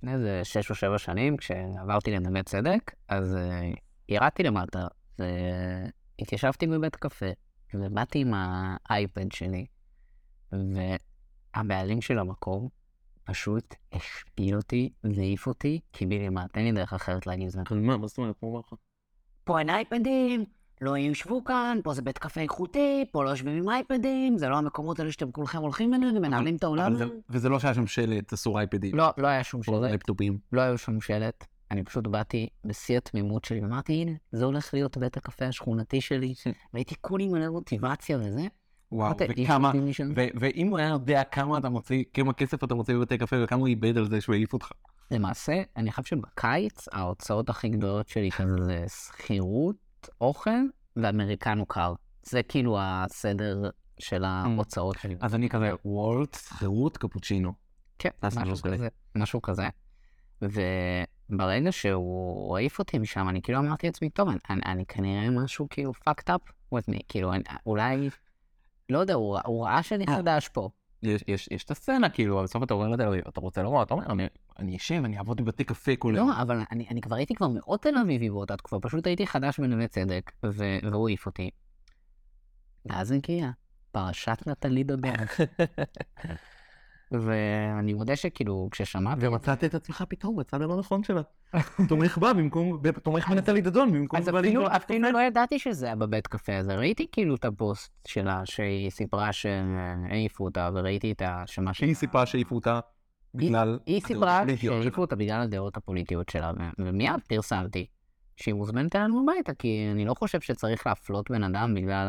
לפני איזה שש או שבע שנים, כשעברתי לנווה צדק, אז uh, ירדתי למטה, והתיישבתי בבית קפה, ובאתי עם האייפד שלי, והבעלים של המקום פשוט השפיל אותי והעיף אותי, כי בי מה, תן לי דרך אחרת להגיד את זה. מה, מה זאת אומרת? מה הוא אמר לך? פה אין אייפדים, לא יושבו כאן, פה זה בית קפה איכותי, פה לא יושבים עם אייפדים, זה לא המקומות האלה שאתם כולכם הולכים אליהם ומנהלים את העולם. זה- וזה לא שהיה שם שלט, אסור אייפדים. לא, לא היה שום או שלט, לפטופים. לא היה שום שלט. אני פשוט באתי בשיא התמימות שלי, ואמרתי, הנה, זה הולך להיות בית הקפה השכונתי שלי, והייתי כולי מלא מוטיבציה וזה. וואו, וכמה, ואם הוא היה יודע כמה אתה מוציא, כמה כסף אתה מוציא בבתי קפה וכמה הוא איבד על זה שהוא העיף אותך. למעשה, אני חושב שבקיץ ההוצאות הכי גדולות שלי כאן זה שכירות, אוכל ואמריקנו קר. זה כאילו הסדר של ההוצאות שלי. אז אני כזה, וולט, חירות, קפוצ'ינו. כן, משהו. כזה, משהו כזה. וברגע שהוא העיף אותי משם, אני כאילו אמרתי לעצמי, טוב, אני, כנראה משהו כאילו fucked up with me, כאילו, אני, אולי, לא יודע, הוא, ראה- הוא ראה שאני. חדש פה. יש, יש, יש את הסצנה, כאילו, בסוף אתה אומר אביב, אתה רוצה לומר, אתה אומר, אני, אני אשב, אני אעבוד בבתי קפה כל היום. לא, אבל אני, אני כבר הייתי כבר מאוד תל אביבי באותה תקופה, פשוט הייתי חדש בנווה צדק, ו- והוא העיף אותי. ואז הגיע פרשת נטלי דודן. ואני מודה שכאילו, כששמעתי... ומצאת את עצמך פתאום בצד הלא נכון שלה. תומך בה במקום, תומך בנטלי דדון במקום אז אפילו, אפילו. לא ידעתי שזה היה בבית קפה הזה, ראיתי כאילו את הפוסט שלה, שהיא סיפרה שהעיפו אותה, וראיתי את ה... שהיא סיפרה שהעיפו אותה בגלל... היא סיפרה. שהעיפו אותה בגלל הדעות הפוליטיות שלה, ומיד פרסמתי שהיא מוזמנת אלינו הביתה, כי אני לא חושב שצריך להפלות בן אדם בגלל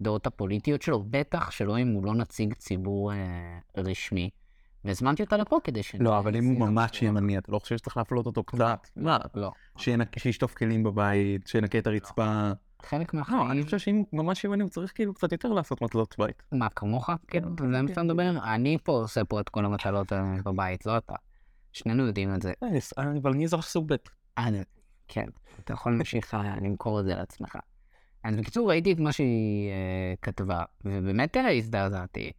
הדעות הפוליטיות שלו, בטח שלא אם הוא לא נציג ציבור אה, רשמי. והזמנתי אותה לפה כדי ש... לא, אבל אם הוא ממש ימני, אתה לא חושב שצריך להפלות אותו קצת? מה? לא. שישטוף כלים בבית, שינקה את הרצפה. חלק לא, מהחיים... אני חושב שאם ממש ימני הוא צריך כאילו קצת יותר לעשות מטלות בית. מה, כמוך? כן, זה מה שאתה מדבר? אני פה עושה פה את כל המטלות האלה בבית, לא אתה. שנינו יודעים את זה. אה, אבל אני אזרח סוג ב'. אה, כן, אתה יכול להמשיך אה, למכור את זה לעצמך. אז בקיצור, ראיתי את מה שהיא אה, כתבה, ובאמת אה, הזדעזעתי.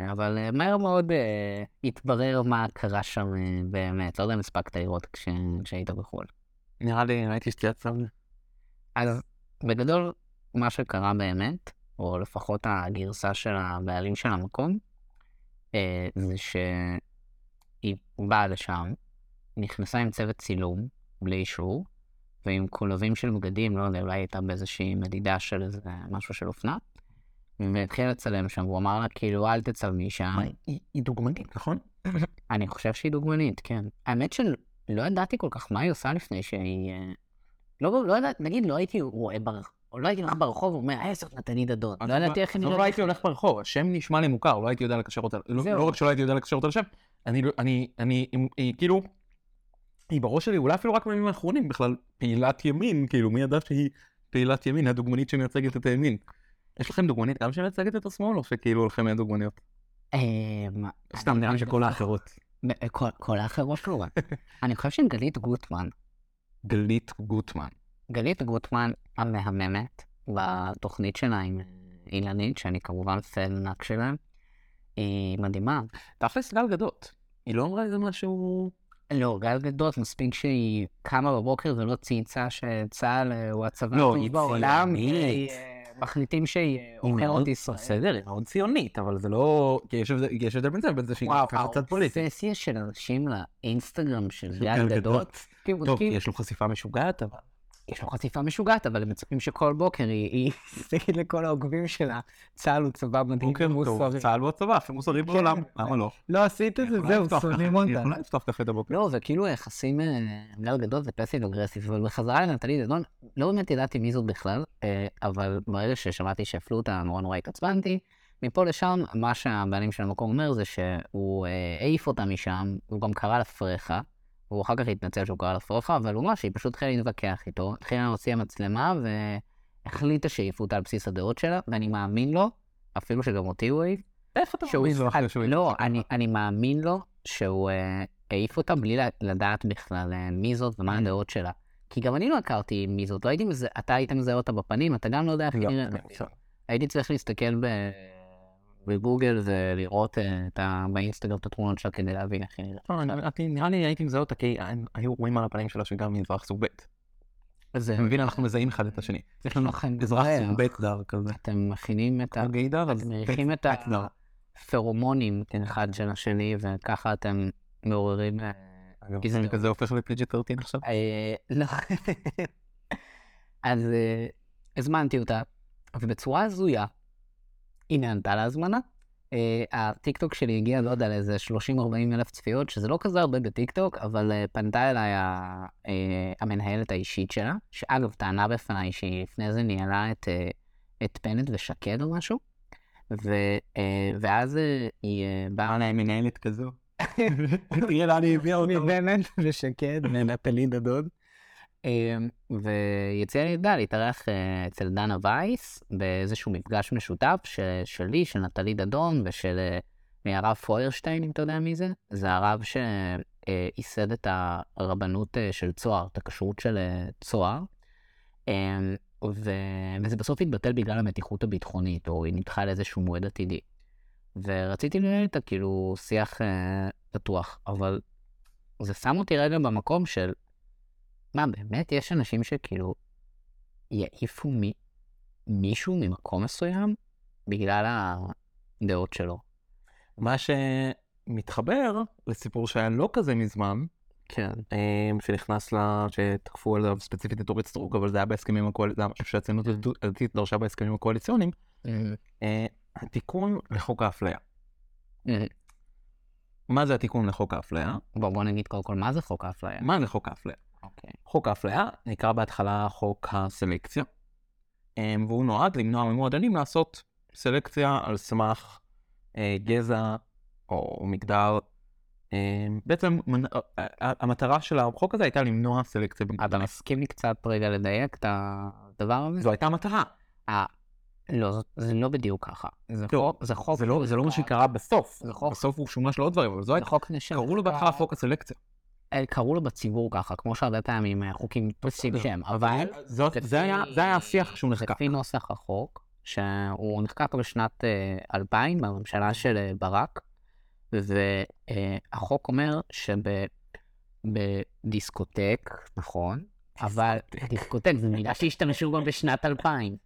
אה, אבל אה, מהר מאוד אה, התברר מה קרה שם אה, באמת. לא יודע אם הספקת לראות כש- כשהיית בחו"ל. נראה לי, ראיתי שתהיה זה. אז בגדול, מה שקרה באמת, או לפחות הגרסה של הבעלים של המקום, אה, זה שהיא באה לשם, נכנסה עם צוות צילום, בלי אישור, ועם קולבים של בגדים, לא יודע, אולי הייתה באיזושהי מדידה של איזה משהו של אופנה, והתחילה לצלם שם, והוא אמר לה, כאילו, אל תצלמי שם. מה, היא היא דוגמנית, נכון? אני חושב שהיא דוגמנית, כן. האמת שלא ידעתי כל כך מה היא עושה לפני שהיא... לא, לא ידעתי, נגיד, לא הייתי רואה ברחוב, או לא הייתי הולך ברחוב ואומר, אה, זאת נתנית דדון. לא ידעתי איך היא לא. הייתי הולך ברחוב, השם נשמע לי מוכר, לא הייתי יודע לקשר אותה, לא. לא רק שלא הייתי יודע לקשר אותה לשם, אני, לא- אני, אני, היא- כאילו, היא בראש שלי, אולי אפילו רק בימים האחרונים בכלל, פעילת ימין, כאילו, מי ידע שהיא פעילת ימין, הדוגמנית שמייצגת את הימין. יש לכם דוגמנית גם שמייצגת את השמאל, או שכאילו לכם אין דוגמניות? אמ, סתם, נראה לי שכל האחרות. כל- האחרות לא. אני חושב שגלית גוטמן, גלית גוטמן. גלית גוטמן המהממת, בתוכנית שלה עם אילנית, שאני כמובן פן ענק שלהם, היא מדהימה. תכלס גל גדות. היא לא אמרה איזה משהו... לא, גל גדות, מספיק שהיא קמה בבוקר ולא צייצה שצה"ל הוא הצבא לא, הטוב היא בעולם, ציונית. אה, מחליטים שהיא אה, היא מאוד- עוכרת ישראל. בסדר, היא מאוד ציונית, אבל זה לא... כי יש הבדל- יש הבדל בין זה לבין זה שהיא וואו, לקחת צד פוליטי. האובססיה של אנשים לאינסטגרם של גל גדות, כאילו טוב, בודקים, יש לו חשיפה משוגעת, אבל... יש לו חשיפה משוגעת, אבל הם מצפים שכל בוקר היא תגיד לכל העוקבים שלה, צה"ל הוא צבא מדהים ומוסרי. צה"ל הוא הצבא הכי מוסרי בעולם, למה לא? לא עשית את זה, זהו, שונאים ככה, היא אותה. יכולה לפתוח ככה את הבוקר. לא, זה כאילו יחסים אה, גל גדול זה פסיב אגרסיב, אבל בחזרה לנטלי דדון, לא באמת ידעתי מי זאת בכלל, אה, אבל ברגע ששמעתי שהפלו אותה, נורא נורא התעצבנתי. מפה לשם, מה שהבעלים של המקום אומר זה שהוא אה, העיף אותה משם, הוא גם קרא לה פרחה, הוא אחר כך התנצל שהוא קרא לה אבל הוא אמר שהיא פשוט התחילה להתווכח איתו, התחילה להוציא מצלמה והחליטה שהעיפו אותה על בסיס הדעות שלה, ואני מאמין לו, אפילו שגם אותי הוא העיף, איך אתה מאמין לו אחרי שהוא לא, העיף אני, אותך? אני מאמין לו שהוא אה, העיף אותה בלי לדעת בכלל אה, מי זאת ומה הדעות שלה. כי גם אני לא הכרתי מי זאת, לא הייתי מזה, אתה היית מזהה אותה בפנים, אתה גם לא יודע איך היא לא, נראית. לא. הייתי צריך להסתכל ב... בגוגל ולראות אה, את ה- באינסטגרם את התמונות שלה כדי להבין איך היא נראית. לא, נראה לי הייתי מזהה אותה כי היו רואים על הפנים שלה שגם היא אזרח סוג ב'. זה אתה מבין, אנחנו מזהים אחד את השני. יש לנו אזרח. סוג ב' דר כזה. אתם מכינים את ה... גיידר, אתם מריחים את הפרומונים אחד של השני, וככה אתם מעוררים... אה, אגב. זה כזה הופך לפג'ט 13 עכשיו? אה, לא. אז הזמנתי אותה, ובצורה הזויה, היא נענתה להזמנה. אה, הטיקטוק שלי הגיע, לא יודע, לאיזה 30-40 אלף צפיות, שזה לא כזה הרבה בטיקטוק, אבל אה, פנתה אליי ה- אה, המנהלת האישית שלה, שאגב, טענה בפניי שהיא לפני זה ניהלה את, אה, את פנט ושקד או משהו, ו, אה, ואז אה, היא אה, באה... להם מנהלת כזו. תראה לאן היא הביאה אותנו. מבנט ושקד, מנפלי דדוד. אמ, והיא הציעה לי דע להתארח אה, אצל דנה וייס באיזשהו מפגש משותף שלי, של נטלי דדון ושל אה, הרב פוירשטיין, אם אתה יודע מי זה. זה הרב שייסד את הרבנות אה, של צוהר, את הכשרות של אה, צוהר. אמ, ו- וזה בסוף התבטל בגלל המתיחות הביטחונית, או היא נדחה לאיזשהו מועד עתידי. ורציתי לנהל איתה כאילו שיח אה, פתוח, אבל זה שם אותי רגע במקום של, מה, באמת יש אנשים שכאילו יעיפו מי, מישהו ממקום מסוים בגלל הדעות שלו? מה שמתחבר לסיפור שהיה לא כזה מזמן, כן. אה, שנכנס ל... שתקפו עליו ספציפית את אורית סטרוק, אבל זה היה בהסכמים הקואליציוניים, זה היה משהו שהציונות הדתית דרשה בהסכמים הקואליציוניים, אה, התיקון לחוק האפליה. מה זה התיקון לחוק האפליה? בוא, בוא נגיד קודם כל, מה זה חוק האפליה? מה זה חוק האפליה? אוקיי. חוק האפליה נקרא בהתחלה חוק הסלקציה, אה, והוא נועד למנוע ממועדנים לעשות סלקציה על סמך אה, גזע או מגדר. אה, בעצם מנ- אה, אה, המטרה של החוק הזה הייתה למנוע סלקציה אתה. מסכים לי קצת רגע לדייק את הדבר הזה? זו הייתה המטרה. לא, זה- לא בדיוק ככה. זה לא, חוק, זה חוק, זה לא זה לא מה שקרה בסוף. זה חוק. בסוף הוא שומש לעוד דברים, אבל זו הייתה... קראו לו בהתחלה חוק הסלקציה. אה, קראו לו בציבור ככה, כמו שהרבה פעמים אה, חוקים מתפסים שם, אבל זאת- זה היה- השיח שהוא נחקק. לפי נוסח החוק, שהוא נחקק בשנת אה, 2000 בממשלה של אה, ברק, והחוק אומר שבדיסקוטק, נכון, אבל דיסקוטק זו מילה שהשתמשו בה בשנת 2000.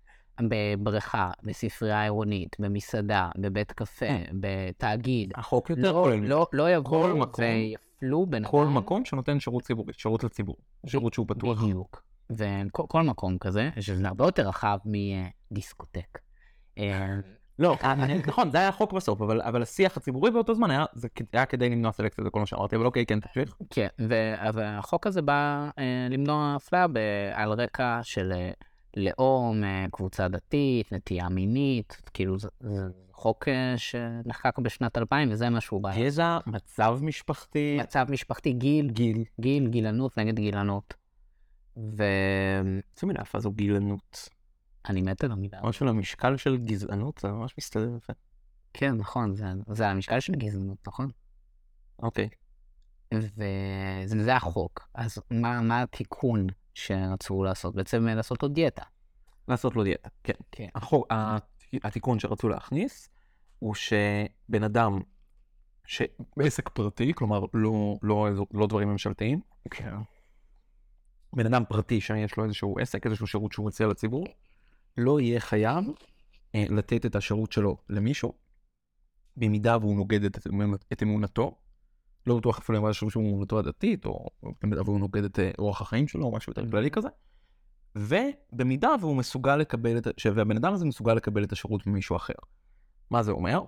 בבריכה, בספרייה עירונית, במסעדה, בבית קפה, בתאגיד. החוק יותר לא, כולל מזה. לא, לא יבואו ויפלו בין כל מקום שנותן שירות ציבורי, שירות לציבור, שירות שהוא פתוח. בדיוק. וכל כל מקום כזה, שזה הרבה יותר רחב מדיסקוטק. אה, לא, נכון, זה היה החוק בסוף, אבל אבל השיח הציבורי באותו זמן היה זה היה כדי למנוע סלקציה, זה כל מה שאמרתי, אבל אוקיי, כן, תמשיך. כן, והחוק הזה בא אה, למנוע אפליה על רקע של אה, לאום, אה, קבוצה דתית, נטייה מינית, כאילו זה, זה חוק אה, שנחקק בשנת 2000 וזה מה שהוא בא. גזע, מצב משפחתי, מצב משפחתי, גיל, גיל. גיל, גילנות נגד גילנות. ואני איזה מילה יפה זו גילנות. מת על המילה. משהו למשקל של גזענות, זה ממש מסתדר יפה. כן, נכון, זה, זה המשקל של גזענות, נכון? אוקיי. וזה זה החוק. אז מה, מה התיקון שרצו לעשות? בעצם לעשות עוד דיאטה. לעשות לו דיאטה, כן. כן. החוק, התיקון שרצו להכניס הוא שבן אדם שבעסק פרטי, כלומר לא, לא, לא דברים ממשלתיים, כן. בן אדם פרטי שיש לו איזשהו עסק, איזשהו שירות שהוא מציע לציבור, לא יהיה חייב אה, לתת את השירות שלו למישהו, במידה והוא נוגד את, את אמונתו, לא בטוח אפילו אם משהו שהוא אמונתו הדתית, או במידה והוא נוגד את אה, אורח החיים שלו, או משהו יותר כללי כזה, ובמידה והוא מסוגל לקבל את, שהבן אדם הזה מסוגל לקבל את השירות ממישהו אחר. מה זה אומר?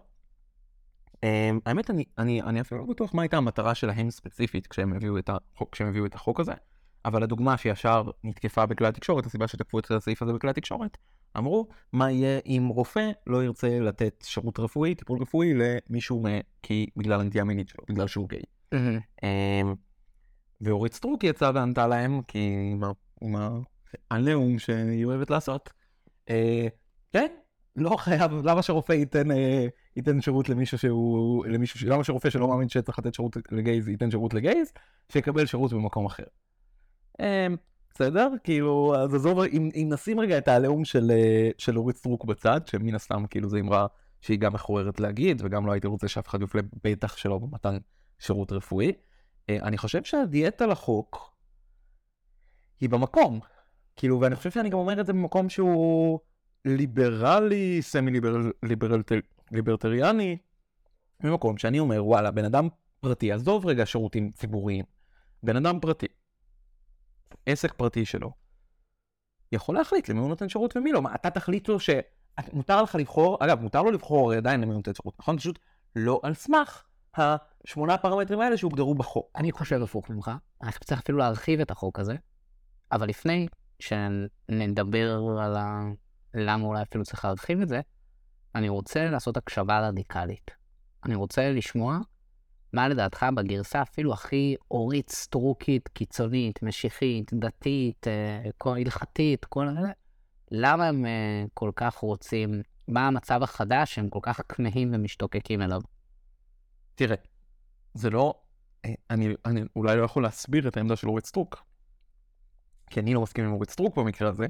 Um, האמת אני, אני, אני אפילו לא בטוח מה הייתה המטרה שלהם ספציפית כשהם הביאו את החוק, כשהם הביאו את החוק הזה, אבל הדוגמה שישר נתקפה בכלי התקשורת, הסיבה שתקפו את הסעיף הזה בכלי התקשורת, אמרו מה יהיה אם רופא לא ירצה לתת שירות רפואי, טיפול רפואי למישהו מ... כי בגלל הנטייה המינית שלו, בגלל שהוא גיי. Um, ואורית סטרוק יצאה וענתה להם, כי עם, ה... עם שהיא אוהבת לעשות, אה, כן, לא חייב, למה שרופא ייתן, אה, ייתן שירות למישהו שהוא, למישהו, ש- למה שרופא שלא מאמין שצריך לתת שירות ל gays ייתן שירות ל gays, שיקבל שירות במקום אחר. אה, בסדר, כאילו, אז עזוב, אם, אם נשים רגע את העליהום של, אה, של אורית סטרוק בצד, שמן הסתם כאילו זו אמרה שהיא גם מכוערת להגיד, וגם לא הייתי רוצה שאף אחד יופלה בטח שלא במתן שירות רפואי. אה, אני חושב שהדיאטה לחוק היא במקום. כאילו, ואני חושב שאני גם אומר את זה במקום שהוא ליברלי, סמי ליברטריאני, במקום שאני אומר, וואלה, בן אדם פרטי, עזוב רגע שירותים ציבוריים, בן אדם פרטי, עסק פרטי שלו, יכול להחליט למי הוא נותן שירות ומי לא. מה, אתה תחליט לו שמותר לך לבחור, אגב, מותר לו לבחור עדיין למי הוא נותן שירות, נכון? פשוט לא על סמך השמונה פרמטרים האלה שהוגדרו בחוק. אני חושב הפוך ממך, אני חושב אפילו להרחיב את החוק הזה, אבל לפני שנדבר על ה... למה אולי אפילו צריך להרחיב את זה, אני רוצה לעשות הקשבה רדיקלית. אני רוצה לשמוע מה לדעתך בגרסה אפילו הכי אורית סטרוקית, קיצונית, משיחית, דתית, אה, הלכתית, כל אלה, למה הם אה, כל כך רוצים, מה המצב החדש שהם כל כך כמהים ומשתוקקים אליו? תראה, זה לא, אה, אני, אני אולי לא יכול להסביר את העמדה של אורית סטרוק, כי אני לא מסכים עם אורית סטרוק במקרה הזה,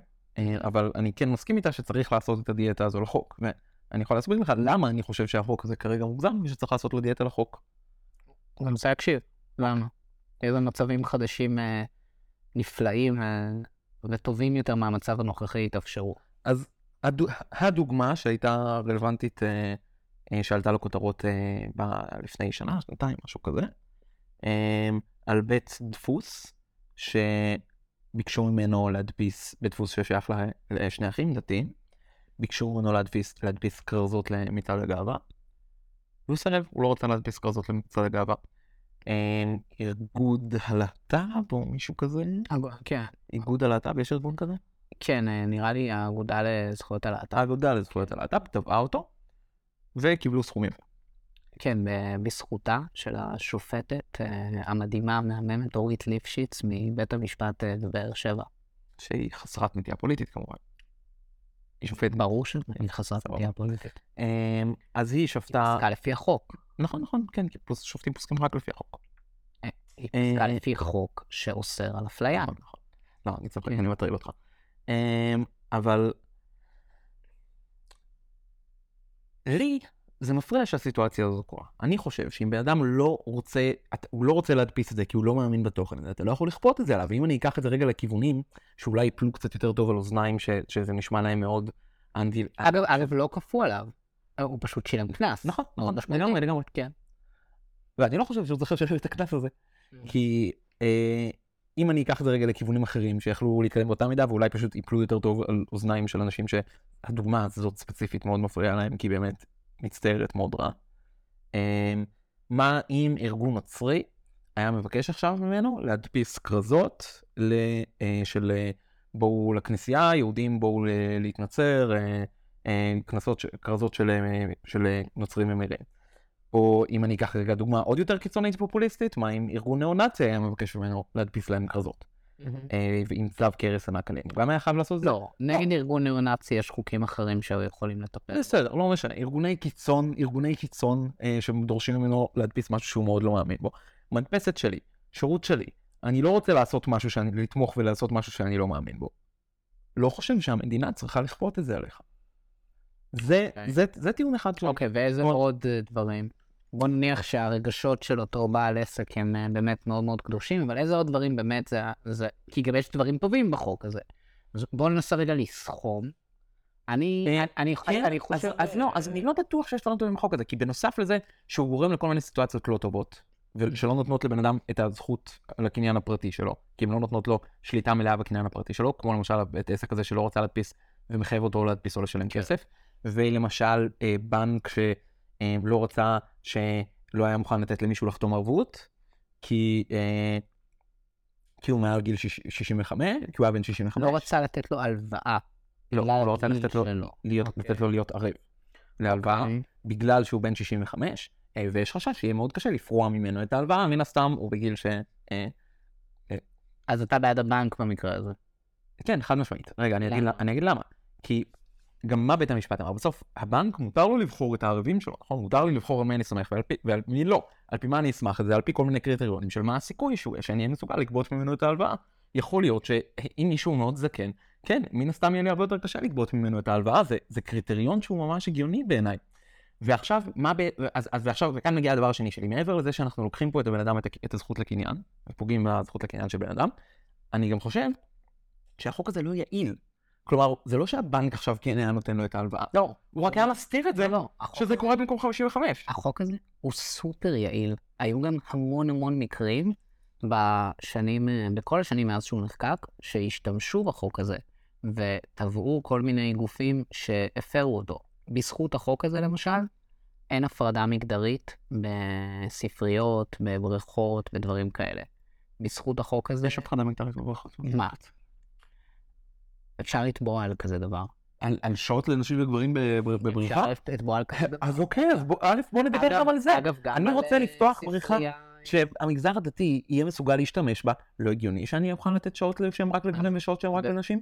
אבל אני כן מסכים איתה שצריך לעשות את הדיאטה הזו לחוק. ואני יכול להסביר לך למה אני חושב שהחוק הזה כרגע מוגזם ושצריך לעשות לו דיאטה לחוק. אני רוצה להקשיב. למה? איזה מצבים חדשים אה, נפלאים אה, וטובים יותר מהמצב הנוכחי התאפשרו. אז הד... הדוגמה שהייתה רלוונטית, אה, אה, שעלתה לכותרות אה, ב... לפני שנה, שנתיים, משהו כזה, אה, על בית דפוס, שביקשו ממנו להדפיס, בית דפוס ששייך לשני אחים דתיים, ביקשו ממנו להדפיס, להדפיס כרזות למצעד הגאווה. והוא סירב, הוא לא רוצה להדפיס כרזות למצעד הגאווה. איגוד הלהט"ב או מישהו כזה? כן. איגוד הלהט"ב, יש ארגון כזה? כן, אה, נראה לי האגודה לזכויות הלהט"ב. האגודה לזכויות הלהט"ב תבעה אותו, וקיבלו סכומים. כן, בזכותה של השופטת אה, המדהימה, המהממת אורית ליפשיץ מבית המשפט אה, בבאר שבע. שהיא חסרת נטייה פוליטית כמובן. היא שופטת. ברור שהיא חסרת נטייה פוליטית. אמ, אז היא שפטה... היא פסקה לפי החוק. נכון, נכון, כן, כי שופטים פוסקים רק לפי החוק. היא פסקה אה, לפי חוק שאוסר על אפליה. נכון, נכון. לא, אני צוחק, אני מטריד אותך. אמ, אבל... לי זה מפריע שהסיטואציה הזו קורה. אני חושב שאם בן אדם לא רוצה, הוא לא רוצה להדפיס את זה כי הוא לא מאמין בתוכן הזה, אתה לא יכול לכפות את זה עליו. ואם אני אקח את זה רגע לכיוונים, שאולי יפלו קצת יותר טוב על אוזניים, ש, שזה נשמע להם מאוד אנטי... אגב, אגב, לא כפו עליו. הוא פשוט שילם קנס. נכון, נכון, לגמרי, לגמרי. כן. ואני לא חושב שהוא זוכר שיש את הקנס הזה. Mm. כי אה, אם אני אקח את זה רגע לכיוונים אחרים שיכלו להתקדם באותה מידה ואולי פשוט ייפלו יותר טוב על אוזניים של אנשים שהדוגמה הזאת ספציפית מאוד מפריעה להם כי באמת מצטערת מאוד רע. אמ, מה אם ארגון נוצרי היה מבקש עכשיו ממנו להדפיס כרזות אה, של אה, בואו לכנסייה, יהודים בואו להתנצר, אה, כרזות של, של נוצרים ומלאים. או אם אני אקח רגע דוגמה עוד יותר קיצונית פופוליסטית, מה אם ארגון ניאו-נאצי היה מבקש ממנו להדפיס להם כרזות. אה, עם צלב קרס ענק עלינו. גם היה חייב לעשות את זה? לא, נגד ארגון ניאו-נאצי יש חוקים אחרים שהיו יכולים לטפל. בסדר, לא משנה. ארגוני קיצון, ארגוני קיצון אה, שדורשים ממנו להדפיס משהו שהוא מאוד לא מאמין בו. מדפסת שלי, שירות שלי. אני לא רוצה לעשות משהו שאני, לתמוך ולעשות משהו שאני לא מאמין בו. לא חושב שהמדינה צריכה לכפות את זה עליך. זה, okay. אוקיי. זה, זה טיעון אחד. אוקיי, okay, ואיזה עוד אה, דברים? בוא נניח שהרגשות של אותו בעל עסק הם אה, באמת מאוד מאוד קדושים, אבל איזה עוד דברים באמת זה, זה... כי גם יש דברים טובים בחוק הזה. אז בוא ננסה רגע לסכום. אני, אה, אני, כן, אני חושב... אז לא, אז אני לא בטוח שיש דברים טובים בחוק הזה, כי בנוסף לזה שהוא גורם לכל מיני סיטואציות לא טובות, ושלא נותנות לבן אדם את הזכות לקניין הפרטי שלו, כי הן לא נותנות לו שליטה מלאה בקניין הפרטי שלו, כמו למשל את העסק הזה שלא רוצה להדפיס ומחייב אותו להדפיס או לשלם כן. כסף, ולמשל אה, בנק ש... אה, לא רצה שלא היה מוכן לתת למישהו לחתום ערבות, כי, אה, כי הוא מעל גיל 65, כי הוא היה בן 65. לא רצה לתת לו הלוואה. לא, הוא לא רצה לתת לו, להיות, okay. אוקיי. לתת לו להיות ערב להלוואה, okay. אוקיי. בגלל שהוא בן 65, אה, ויש חשש שיהיה מאוד קשה לפרוע ממנו את ההלוואה, מן הסתם הוא בגיל ש... אז אתה בעד הבנק במקרה הזה. כן, חד משמעית. רגע, אני אגיד, אני אגיד למה. כי גם מה בית המשפט אמר? בסוף, הבנק מותר לו לבחור את הערבים שלו, נכון? מותר לי לבחור על מי אני סומך ועל, ועל מי לא. על פי מה אני אשמח את זה? על פי כל מיני קריטריונים של מה הסיכוי שהוא, שאני אהיה מסוגל לגבות ממנו את ההלוואה. יכול להיות שאם מישהו מאוד זקן, כן, מן הסתם יהיה לי הרבה יותר קשה לגבות ממנו את ההלוואה, זה, זה קריטריון שהוא ממש הגיוני בעיניי. ועכשיו, מה ב... אז, אז ועכשיו, וכאן מגיע הדבר השני שלי, מעבר לזה שאנחנו לוקחים פה את הבן אדם את, את הזכות לקניין, ופוגעים בזכות לקניין של בן אדם, אני גם חושב שהחוק הזה לא יעיל. כלומר, זה לא שהבנק עכשיו כן היה נותן לו את ההלוואה. לא, הוא רק היה מסתיר את זה, לא, החוק- שזה קורה במקום 55. החוק הזה הוא סופר יעיל. היו גם המון המון מקרים בשנים, בכל השנים מאז שהוא נחקק, שהשתמשו בחוק הזה, ותבעו כל מיני גופים שהפרו אותו. בזכות החוק הזה, למשל, אין הפרדה מגדרית בספריות, בבריכות, בדברים כאלה. בזכות החוק הזה, יש הפחדה מגדרית בבריכות. מה? אפשר לתבוע על כזה דבר. על, על שעות לנשים וגברים בבר- בבריכה? אפשר לתבוע על כזה דבר. אז אוקיי, אז בוא, א', בוא נדבר גם על זה. אגב, גם אני רוצה אה, לפתוח בריכה. שהמגזר הדתי יהיה מסוגל להשתמש בה, לא הגיוני שאני אוכל לתת שעות שהן רק לגברים ושעות שהן רק לנשים?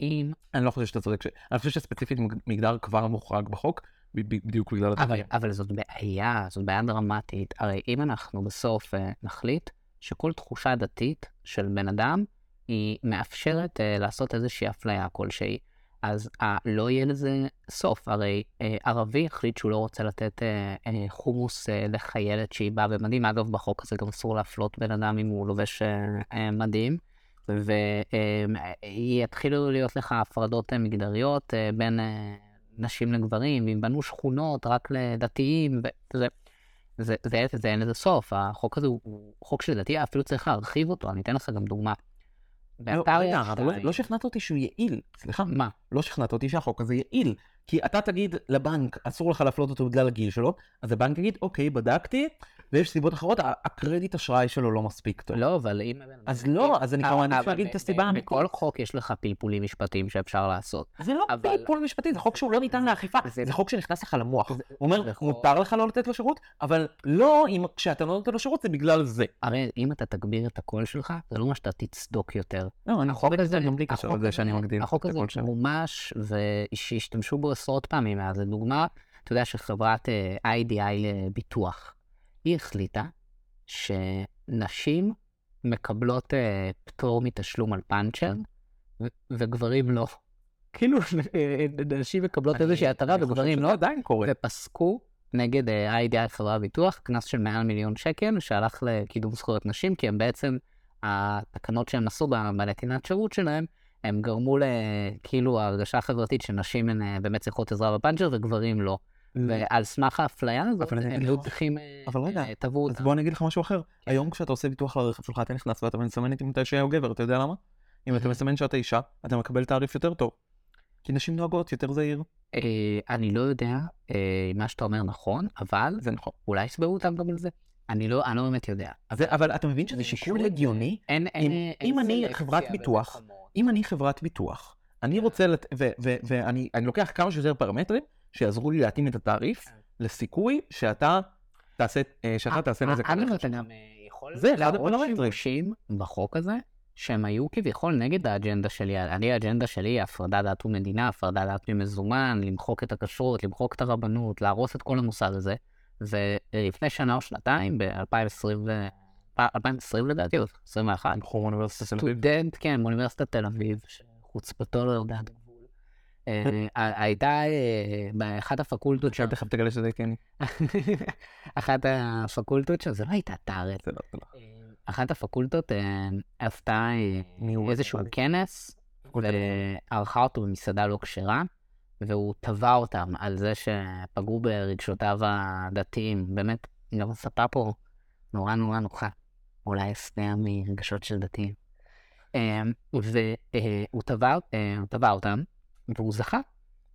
אם אני לא חושב שאתה צודק, ש- אני חושב שספציפית מג- מגדר כבר מוחרג בחוק, בדיוק בגלל אבל, הדתיים. אבל זאת בעיה, זאת בעיה דרמטית. הרי אם אנחנו בסוף uh, נחליט שכל תחושה דתית של בן אדם היא מאפשרת uh, לעשות איזושהי אפליה כלשהי, אז uh, לא יהיה לזה סוף. הרי uh, ערבי החליט שהוא לא רוצה לתת uh, uh, חומוס uh, לחיילת שהיא באה במדים. אגב, בחוק הזה גם אסור להפלות בן אדם אם הוא לובש uh, uh, מדים. ויתחילו להיות לך הפרדות אה, מגדריות אה, בין אה, נשים לגברים, ואם בנו שכונות רק לדתיים, וזה... זה, זה, זה, זה אין לזה סוף, החוק הזה הוא, הוא חוק שלדעתי אפילו צריך להרחיב אותו, אני אתן לך גם דוגמה. לא, באתר יש לא- שתיים. לא שכנעת אותי שהוא יעיל, סליחה, מה? לא שכנעת אותי שהחוק הזה יעיל. כי אתה תגיד לבנק, אסור לך להפלות אותו בגלל הגיל שלו, אז הבנק יגיד, אוקיי, בדקתי, ויש סיבות אחרות, הקרדיט אשראי שלו לא מספיק טוב. לא, אבל אם... אז לא, אז אני אה, כמובן אבל מעדיף להגיד את הסיבה האמיתית. בכל חוק יש לך פלפולים משפטיים שאפשר לעשות. זה לא פלפול משפטי, זה חוק שהוא לא ניתן לאכיפה, זה- חוק שנכנס לך למוח. הוא אומר, מותר לך לא לתת לו שירות, אבל לא אם כשאתה לא נותן לו שירות זה בגלל זה. הרי אם אתה תגביר את הקול שלך, זה לא אומר שאתה תצדוק יותר. לא, אני החוק הזה, גם בלי קשר החוק לזה הזה- שאני מגדיל החוק את הזה הקול שלו. מומש, ושהשתמשו בו עשרות פעמים מאז. לדוגמה, אתה יודע שחברת אה, IDI לביטוח, היא החליטה שנשים מקבלות אה, פטור מתשלום על פאנצ'ר, ו- וגברים לא. כאילו, אה, נשים מקבלות איזושהי הטבה וגברים לא, עדיין קורה. ופסקו נגד אה, IDI חברת ביטוח, קנס של מעל מיליון שקל, שהלך לקידום זכויות נשים, כי הם בעצם, התקנות שהם עשו בנתינת שירות שלהם, הם גרמו לכאילו ההרגשה החברתית שנשים הן אה, באמת צריכות עזרה בפאנצ'ר וגברים לא. ועל סמך האפליה הזאת, הם היו צריכים, אה, אבל רגע, אה, אז. בוא אני אגיד לך משהו אחר. כן. היום כשאתה עושה ביטוח לרכב שלך אתה נכנס ואתה מסמן את אישה או גבר, אתה יודע למה? אם אתה מסמן שאתה אישה, אתה מקבל תעריף יותר טוב. כי נשים נוהגות יותר זהיר. אה, אני לא יודע אם מה שאתה אומר נכון, אבל זה נכון. אולי יסברו אותם גם על זה. אני לא אני לא באמת יודע. אבל אתה מבין שזה שיקול הגיוני? אין, אין, אם- אין אם אני חברת ביטוח. אם אני חברת ביטוח, אני רוצה, לת... ו- ו- ואני אני לוקח כמה שיותר פרמטרים שיעזרו לי להתאים את התעריף כן. לסיכוי שאתה תעשה, אה, שאתה תעשה נזק. אגב, אתה. גם אה, יכול להראות. שימושים בחוק הזה, שהם היו כביכול נגד האג'נדה שלי. אני, האג'נדה שלי היא הפרדה דת ומדינה, הפרדה דת ממזומן, למחוק את הכשרות, למחוק את הרבנות, להרוס את כל המוסד הזה. ולפני שנה או שנתיים, ב-2020, 2020 לדעתי, או 2021, בחור מאוניברסיטת תל אביב. סטודנט, כן, מאוניברסיטת תל אביב, שחוצפתו לא יודעת. אה, הייתה אה, באחת הפקולטות שם, עכשיו תכף תגלה שזה כן. אחת הפקולטות שם, זה לא הייתה. זה לא, לא. אחת הפקולטות אה, עשתה אה. איזשהו כנס, וערכה אותו במסעדה לא כשרה, והוא תבע אותם על זה שפגעו ברגשותיו הדתיים. באמת, גם הסתה פה נורא נורא נוחה. אולי הסטיה מרגשות של דתיים. אה, והוא תבע, אה, הוא תבע אותם, והוא זכה.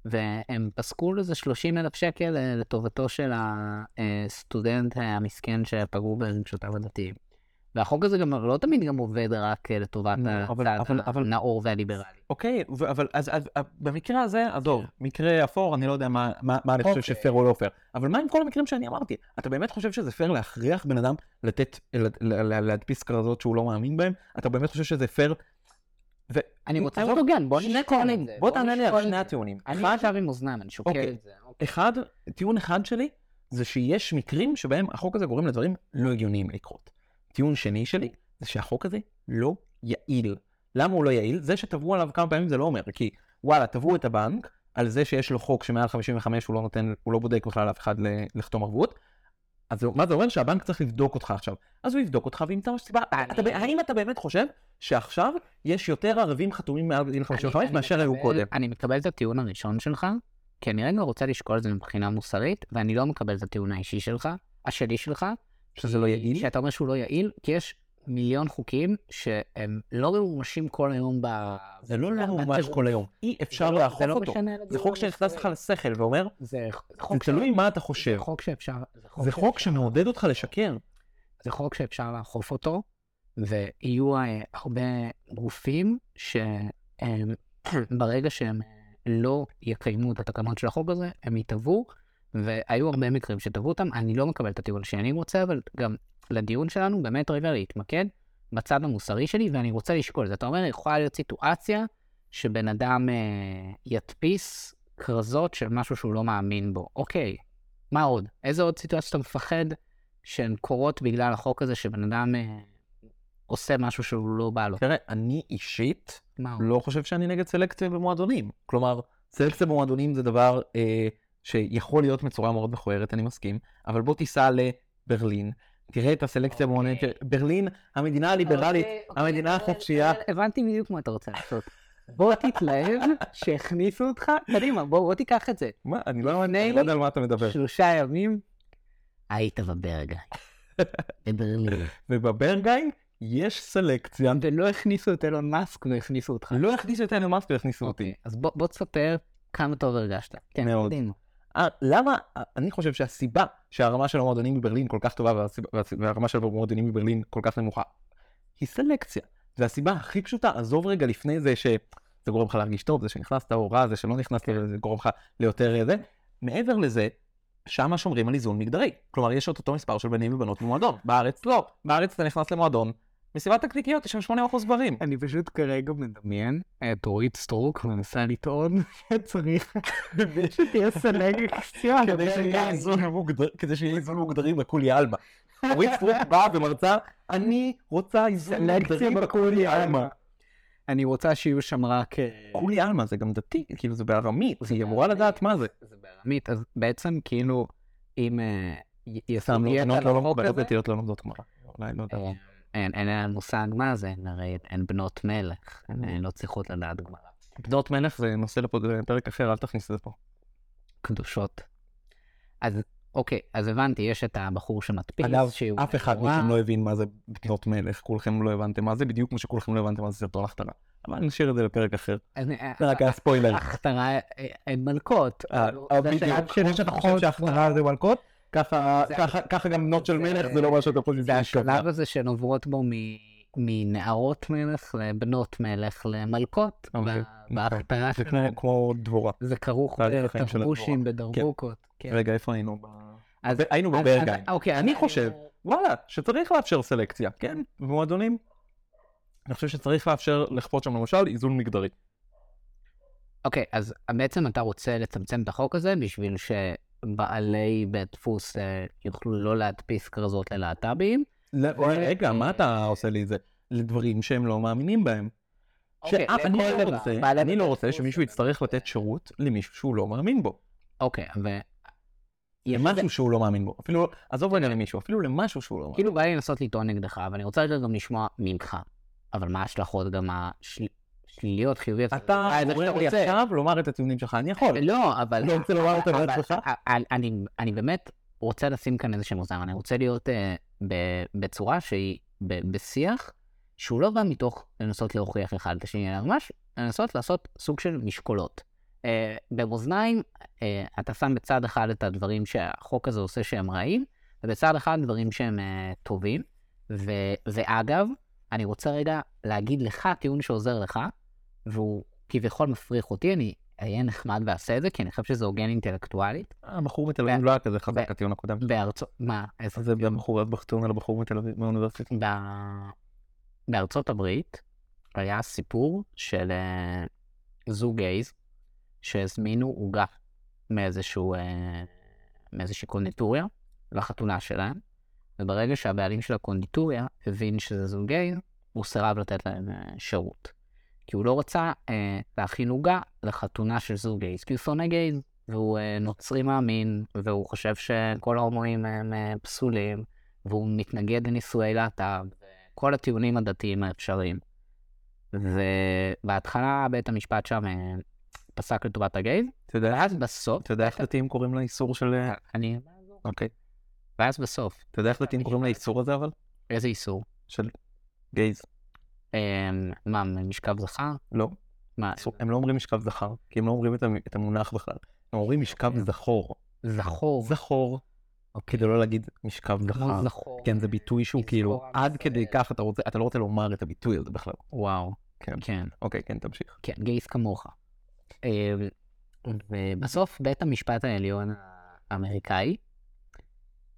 והם פסקו לזה 30 אלף שקל אה, לטובתו של הסטודנט המסכן שפגעו ברגשותיו הדתיים. והחוק הזה גם לא תמיד גם עובד רק אה, לטובת לא, הצד הנאור והליברלי. אוקיי, אבל אז, במקרה הזה, עזוב, מקרה אפור, אני לא יודע מה, מה, מה אני חושב אוקיי. שפייר או לא פייר, אבל מה עם כל המקרים שאני אמרתי? אתה באמת חושב שזה פייר להכריח בן אדם לתת, להדפיס כרזות שהוא לא מאמין בהם? אתה באמת חושב שזה פייר? ו... אני רוצה עזוב, לפרגן, בוא נשקול. את זה. בוא תענה לי על שני. הטיעונים. אני ישר עם אוזניים, אני שוקל אוקיי. את זה. אוקיי. אחד, טיעון אחד שלי, זה שיש מקרים שבהם החוק הזה גורם לדברים לא הגיוניים לקרות. טיעון שני שלי, זה שהחוק הזה לא יעיל. למה הוא לא יעיל? זה שתבעו עליו כמה פעמים זה לא אומר, כי וואלה, תבעו את הבנק, על זה שיש לו חוק שמעל 55 הוא לא נותן, הוא לא בודק בכלל לאף אחד לחתום ערבות. אז מה זה אומר? שהבנק צריך לבדוק אותך עכשיו. אז הוא יבדוק אותך וימצא סיבה. אתה ב- האם אתה באמת חושב שעכשיו יש יותר ערבים חתומים מעל גיל 55 אני- מאשר היו קודם? אני מקבל את הטיעון הראשון שלך, כי אני רגע רוצה לשקול את זה מבחינה מוסרית, ואני לא מקבל את הטיעון האישי שלך, השלי שלך. שזה לא יעיל? שאתה אומר שהוא לא יעיל, כי יש מיליון חוקים שהם לא ממומשים כל היום ב... זה לא לא בטירוף. כל היום. אי אפשר זה לא- לאכוף זה לא אותו. זה חוק שנכנס. לך לשכל ואומר, זה זה חוק תלוי מה אתה זה חושב. חוק שאפשר... זה חוק שמעודד אותך לשקר. זה חוק שאפשר לאכוף אותו, ויהיו אה, הרבה גופים שברגע שהם לא יקיימו את התקנות של החוק הזה, הם יתבעו, והיו הרבה מקרים שתבעו אותם. אני לא מקבל את הטיעון שאני רוצה, אבל גם לדיון שלנו באמת רגע להתמקד בצד המוסרי שלי, ואני רוצה לשקול את זה. אתה אומר, יכולה להיות סיטואציה שבן אדם אה, ידפיס כרזות של משהו שהוא לא מאמין בו. אוקיי, מה עוד? איזה עוד סיטואציה אתה מפחד שהן קורות בגלל החוק הזה, שבן אדם אה, עושה משהו שהוא לא בא לו? תראה, אני אישית? לא חושב שאני נגד סלקציה במועדונים. כלומר, סלקציה במועדונים זה דבר אה, שיכול להיות בצורה מאוד מכוערת, אני מסכים, אבל בוא תיסע לברלין, תראה את הסלקציה אוקיי. תראה, ברלין, המדינה הליברלית, אוקיי, אוקיי, המדינה החופשייה. הבנתי בדיוק מה אתה רוצה לעשות. בוא תתלהב שהכניסו אותך, קדימה, בוא, בוא תיקח את זה. מה, אני לא לא יודע על מה אתה מדבר. שלושה ימים, היית בברגה. בברלין. ובברגיין יש סלקציה. ולא הכניסו את אילון מאסק והכניסו אותך. לא הכניסו את אילון מאסק והכניסו אותי. אוקיי, אז בוא, בוא תספר כמה טוב הרגשת. כן, מאוד. אה, למה, אה, אני חושב שהסיבה שהרמה של המועדונים בברלין כל כך טובה והרמה של המועדונים בברלין כל כך נמוכה, היא סלקציה. והסיבה הכי פשוטה, עזוב רגע לפני זה שזה גורם לך להרגיש טוב, זה שנכנסת או רע, זה שלא נכנסת, זה גורם לך ליותר אה, זה. מעבר לזה, שמה שומרים על איזון מגדרי. כלומר, יש את אותו מספר של בנים ובנות במועדון. בארץ לא. בארץ אתה נכנס למועדון, מסיבת תקניקיות, יש שם 80% גברים. אני פשוט כרגע מדמיין את אורית סטרוק מנסה לטעון שצריך שתהיה סלקציה. כדי שיהיה איזון מוגדר- כדי שיהיה איזון מוגדרים בכולי עלמא. אורית סטרוק באה ומרצה, אני רוצה איזון מגדרי בכולי עלמא. אני רוצה שיהיו שם רק... אה, כולי עלמא זה גם דתי, כאילו זה בארמית, היא אמורה לדעת מה זה. זה בארמית, אז בעצם כאילו, אם אה, י- סתם, יהיה בנות את לא החוק לומדות, דתיות לא לומדות גמרא. אולי לא יודע. אה, אין אין להם מושג מה זה, הן הרי הן בנות מלך. הן לא צריכות לדעת גמרא. בנות מלך זה נושא לפרק אחר, אל תכניס את זה פה. קדושות. אז אוקיי, אז הבנתי, יש את הבחור שמדפיס, אגב, אף אחד מכם לא הבין מה זה בנות מלך, כולכם לא הבנתם מה זה, בדיוק כמו שכולכם לא הבנתם מה זה סרטון החתרה. אבל נשאיר את זה לפרק אחר. זה רק היה ספוילר. אה, הן מלכות. אה, אה, זה בדיוק, כמו שאתה חושב שההכתרה זה מלכות, ככה זה- ככה- ככה גם בנות של מלך זה לא מה שאתה חושב זה השלב הזה שהן עוברות בו מנערות מלך לבנות מלך למלכות, אוקיי, בהכתרה זה של... כמו- כמו דבורה. זה כרוך בתרבושים, בדרבוקות. כן. רגע, איפה היינו? היינו. אז- אוקיי, אני חושב, וואלה, שצריך לאפשר סלקציה, כן? במועדונים. אני חושב שצריך לאפשר לכפות שם למשל איזון מגדרי. אוקיי, אז בעצם אתה רוצה לצמצם את החוק הזה בשביל שבעלי בית דפוס אה, יוכלו לא להדפיס כרזות ללהט"בים. רגע, מה אתה עושה לי את זה? לדברים שהם לא מאמינים בהם. אוקיי, שאף אני לא. רוצה, בעלי אני לא רוצה שמישהו יצטרך לתת שירות למישהו שהוא לא מאמין בו. אוקיי, ו... למשהו שהוא לא מאמין בו. אפילו, עזוב רגע למישהו, אפילו למשהו שהוא לא מאמין. כאילו בא לי לנסות לטעון נגדך, ואני רוצה רגע גם לשמוע ממך. אבל מה ההשלכות גם השליליות, חיוביות? אתה אומר לי רוצה. עכשיו לומר את הטיעונים שלך, אני יכול. לא, אבל... לא רוצה לומר אותם לעצמך? אני- באמת רוצה לשים כאן איזה שהם אוזניים, אני רוצה להיות אה, בצורה שהיא בשיח שהוא לא בא מתוך לנסות להוכיח אחד את השני, אלא ממש לנסות לעשות סוג של משקולות. אה, במאזניים אה, אתה שם בצד אחד את הדברים שהחוק הזה עושה שהם רעים, ובצד אחד דברים שהם טובים. ו- ואגב, אני רוצה רגע להגיד לך טיעון שעוזר לך, והוא כביכול מפריך אותי, אני אהיה נחמד ואעשה את זה, כי אני חושב שזה הוגן אינטלקטואלית. הבחור מתל אביב לא היה כזה חזק הטיעון הקודם. בארצות... מה? איזה... זה בחור, בחתום על הבחור מתל אביב מהאוניברסיטה. בארצות הברית היה סיפור של אה, זוג גייז שהזמינו עוגה מאיזשהו, אה, מאיזושהי קונדיטוריה לחתונה שלהם, וברגע שהבעלים של הקונדיטוריה הבין שזה זוג גייז, הוא סירב לתת להם אה, שירות. כי הוא לא רצה אה, להכין עוגה לחתונה של זוג גייז, כי הוא שונא גייז, והוא אה, נוצרי מאמין, והוא חושב שכל ההומואים הם אה, פסולים, והוא מתנגד לנישואי להט"ב, וכל הטיעונים הדתיים האפשריים. ובהתחלה בית המשפט שם אה, פסק לטובת הגייז, אתה יודע, ואז בסוף, אתה יודע איך דתיים קוראים לאיסור של... אני... אוקיי. ואז בסוף, אתה יודע איך דתיים קוראים לאיסור הזה אבל? איזה איסור? של גייז. אמ, מה, משכב זכר? לא. מה, הם לא אומרים משכב זכר, כי הם לא אומרים את המ- את המונח בכלל. הם אומרים משכב זכור. זכור? זכור, כדי לא להגיד משכב זכר. זכור. כן, זה ביטוי שהוא כאילו, עד כדי. כך אתה רוצה, אתה לא רוצה לומר את הביטוי הזה בכלל. וואו. כן. כן, אוקיי, כן, תמשיך. כן, גייס כמוך. אמ, ובסוף בית המשפט העליון האמריקאי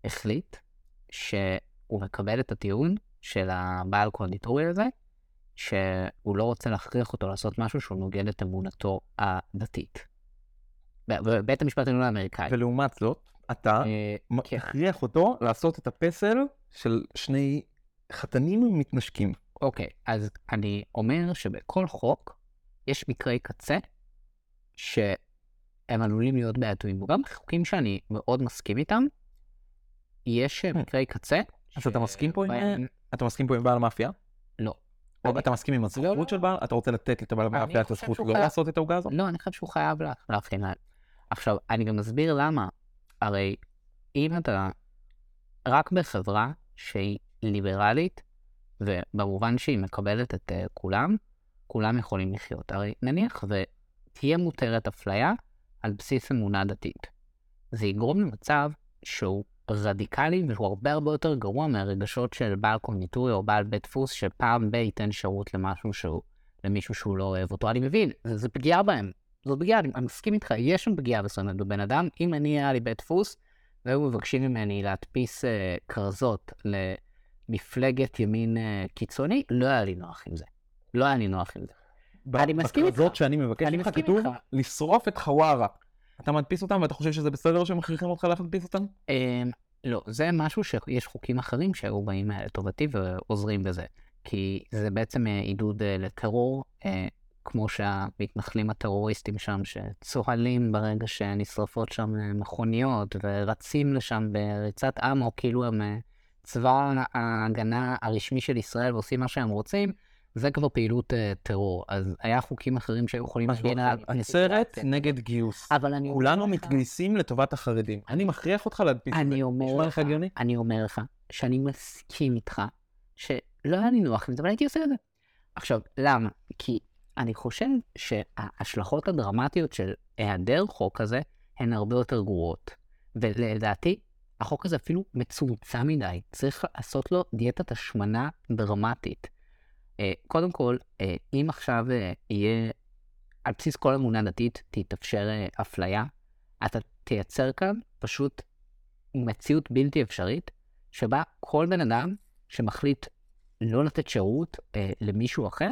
החליט שהוא מקבל את הטיעון של הבעל קונדיטורי הזה, שהוא לא רוצה להכריח אותו לעשות משהו שהוא נוגד את אמונתו הדתית. ב- בבית המשפט העליון האמריקאי. ולעומת זאת, אתה אה, כן. מכריח אותו לעשות את הפסל של שני חתנים מתנשקים. אוקיי, אז אני אומר שבכל חוק יש מקרי קצה שהם עלולים להיות בעייתיים. וגם בחוקים שאני מאוד מסכים איתם, יש אה, מקרי קצה. אז אתה מסכים פה עם- אתה מסכים פה עם בעל המאפייה? לא. אתה מסכים עם הזכות. של בעל? אתה רוצה לתת לבעל המאפייה את הזכות לא. לעשות את העוגה הזאת? לא, אני חושב שהוא חייב לה- להכין להם. עכשיו, אני גם אסביר למה. הרי אם אתה רק בחברה שהיא ליברלית, ובמובן שהיא מקבלת את uh, כולם, כולם יכולים לחיות. הרי נניח ותהיה מותרת אפליה על בסיס אמונה דתית. זה יגרום למצב שהוא רדיקלי והוא הרבה הרבה יותר גרוע מהרגשות של בעל קוגניטורי או בעל בית דפוס שפעם ב- ייתן שירות למשהו שהוא, למישהו שהוא לא אוהב אותו. אני מבין, זה, זה פגיעה בהם. זו פגיעה, אני, אני מסכים איתך, יש שם פגיעה מסוימת בבן אדם. אם אני היה לי בית דפוס והיו מבקשים ממני להדפיס אה, כרזות למפלגת ימין אה, קיצוני, לא היה לי נוח עם זה. לא היה לי נוח עם זה. אני מסכים איתך. בכרזות שאני מבקש ממך כתוב. לשרוף את חווארה. אתה מדפיס אותם ואתה חושב שזה בסדר שמכריחים אותך להדפיס אותם? אמ, לא, זה משהו שיש חוקים אחרים שהיו באים אה, לטובתי ועוזרים בזה. כי זה בעצם אה, עידוד אה, לטרור, כמו שהמתנחלים הטרוריסטים שם, שצוהלים ברגע שנשרפות שם מכוניות, ורצים לשם בריצת אמו, כאילו הם צבא ההגנה הרשמי של ישראל ועושים מה שהם רוצים, זה כבר פעילות אה, טרור. אז היה חוקים אחרים שהיו יכולים להגן על... עצרת נגד גיוס. אבל אני... אומר כולנו לך- מתגייסים לטובת החרדים. אני מכריח אותך להדפיס את זה. נשמע לך לך, הגיוני? אני אומר לך, שאני מסכים איתך, שלא היה לי נוח עם זה, אבל הייתי עושה את זה. עכשיו, למה? כי אני חושב שההשלכות הדרמטיות של היעדר חוק כזה הן הרבה יותר גרועות. ולדעתי, החוק הזה אפילו מצומצם מדי. צריך לעשות לו דיאטת השמנה דרמטית. אה, קודם כל, אה, אם עכשיו אה, יהיה, על בסיס כל אמונה דתית, תתאפשר אפליה, אתה תייצר כאן פשוט מציאות בלתי אפשרית, שבה כל בן אדם שמחליט לא לתת שירות אה, למישהו אחר,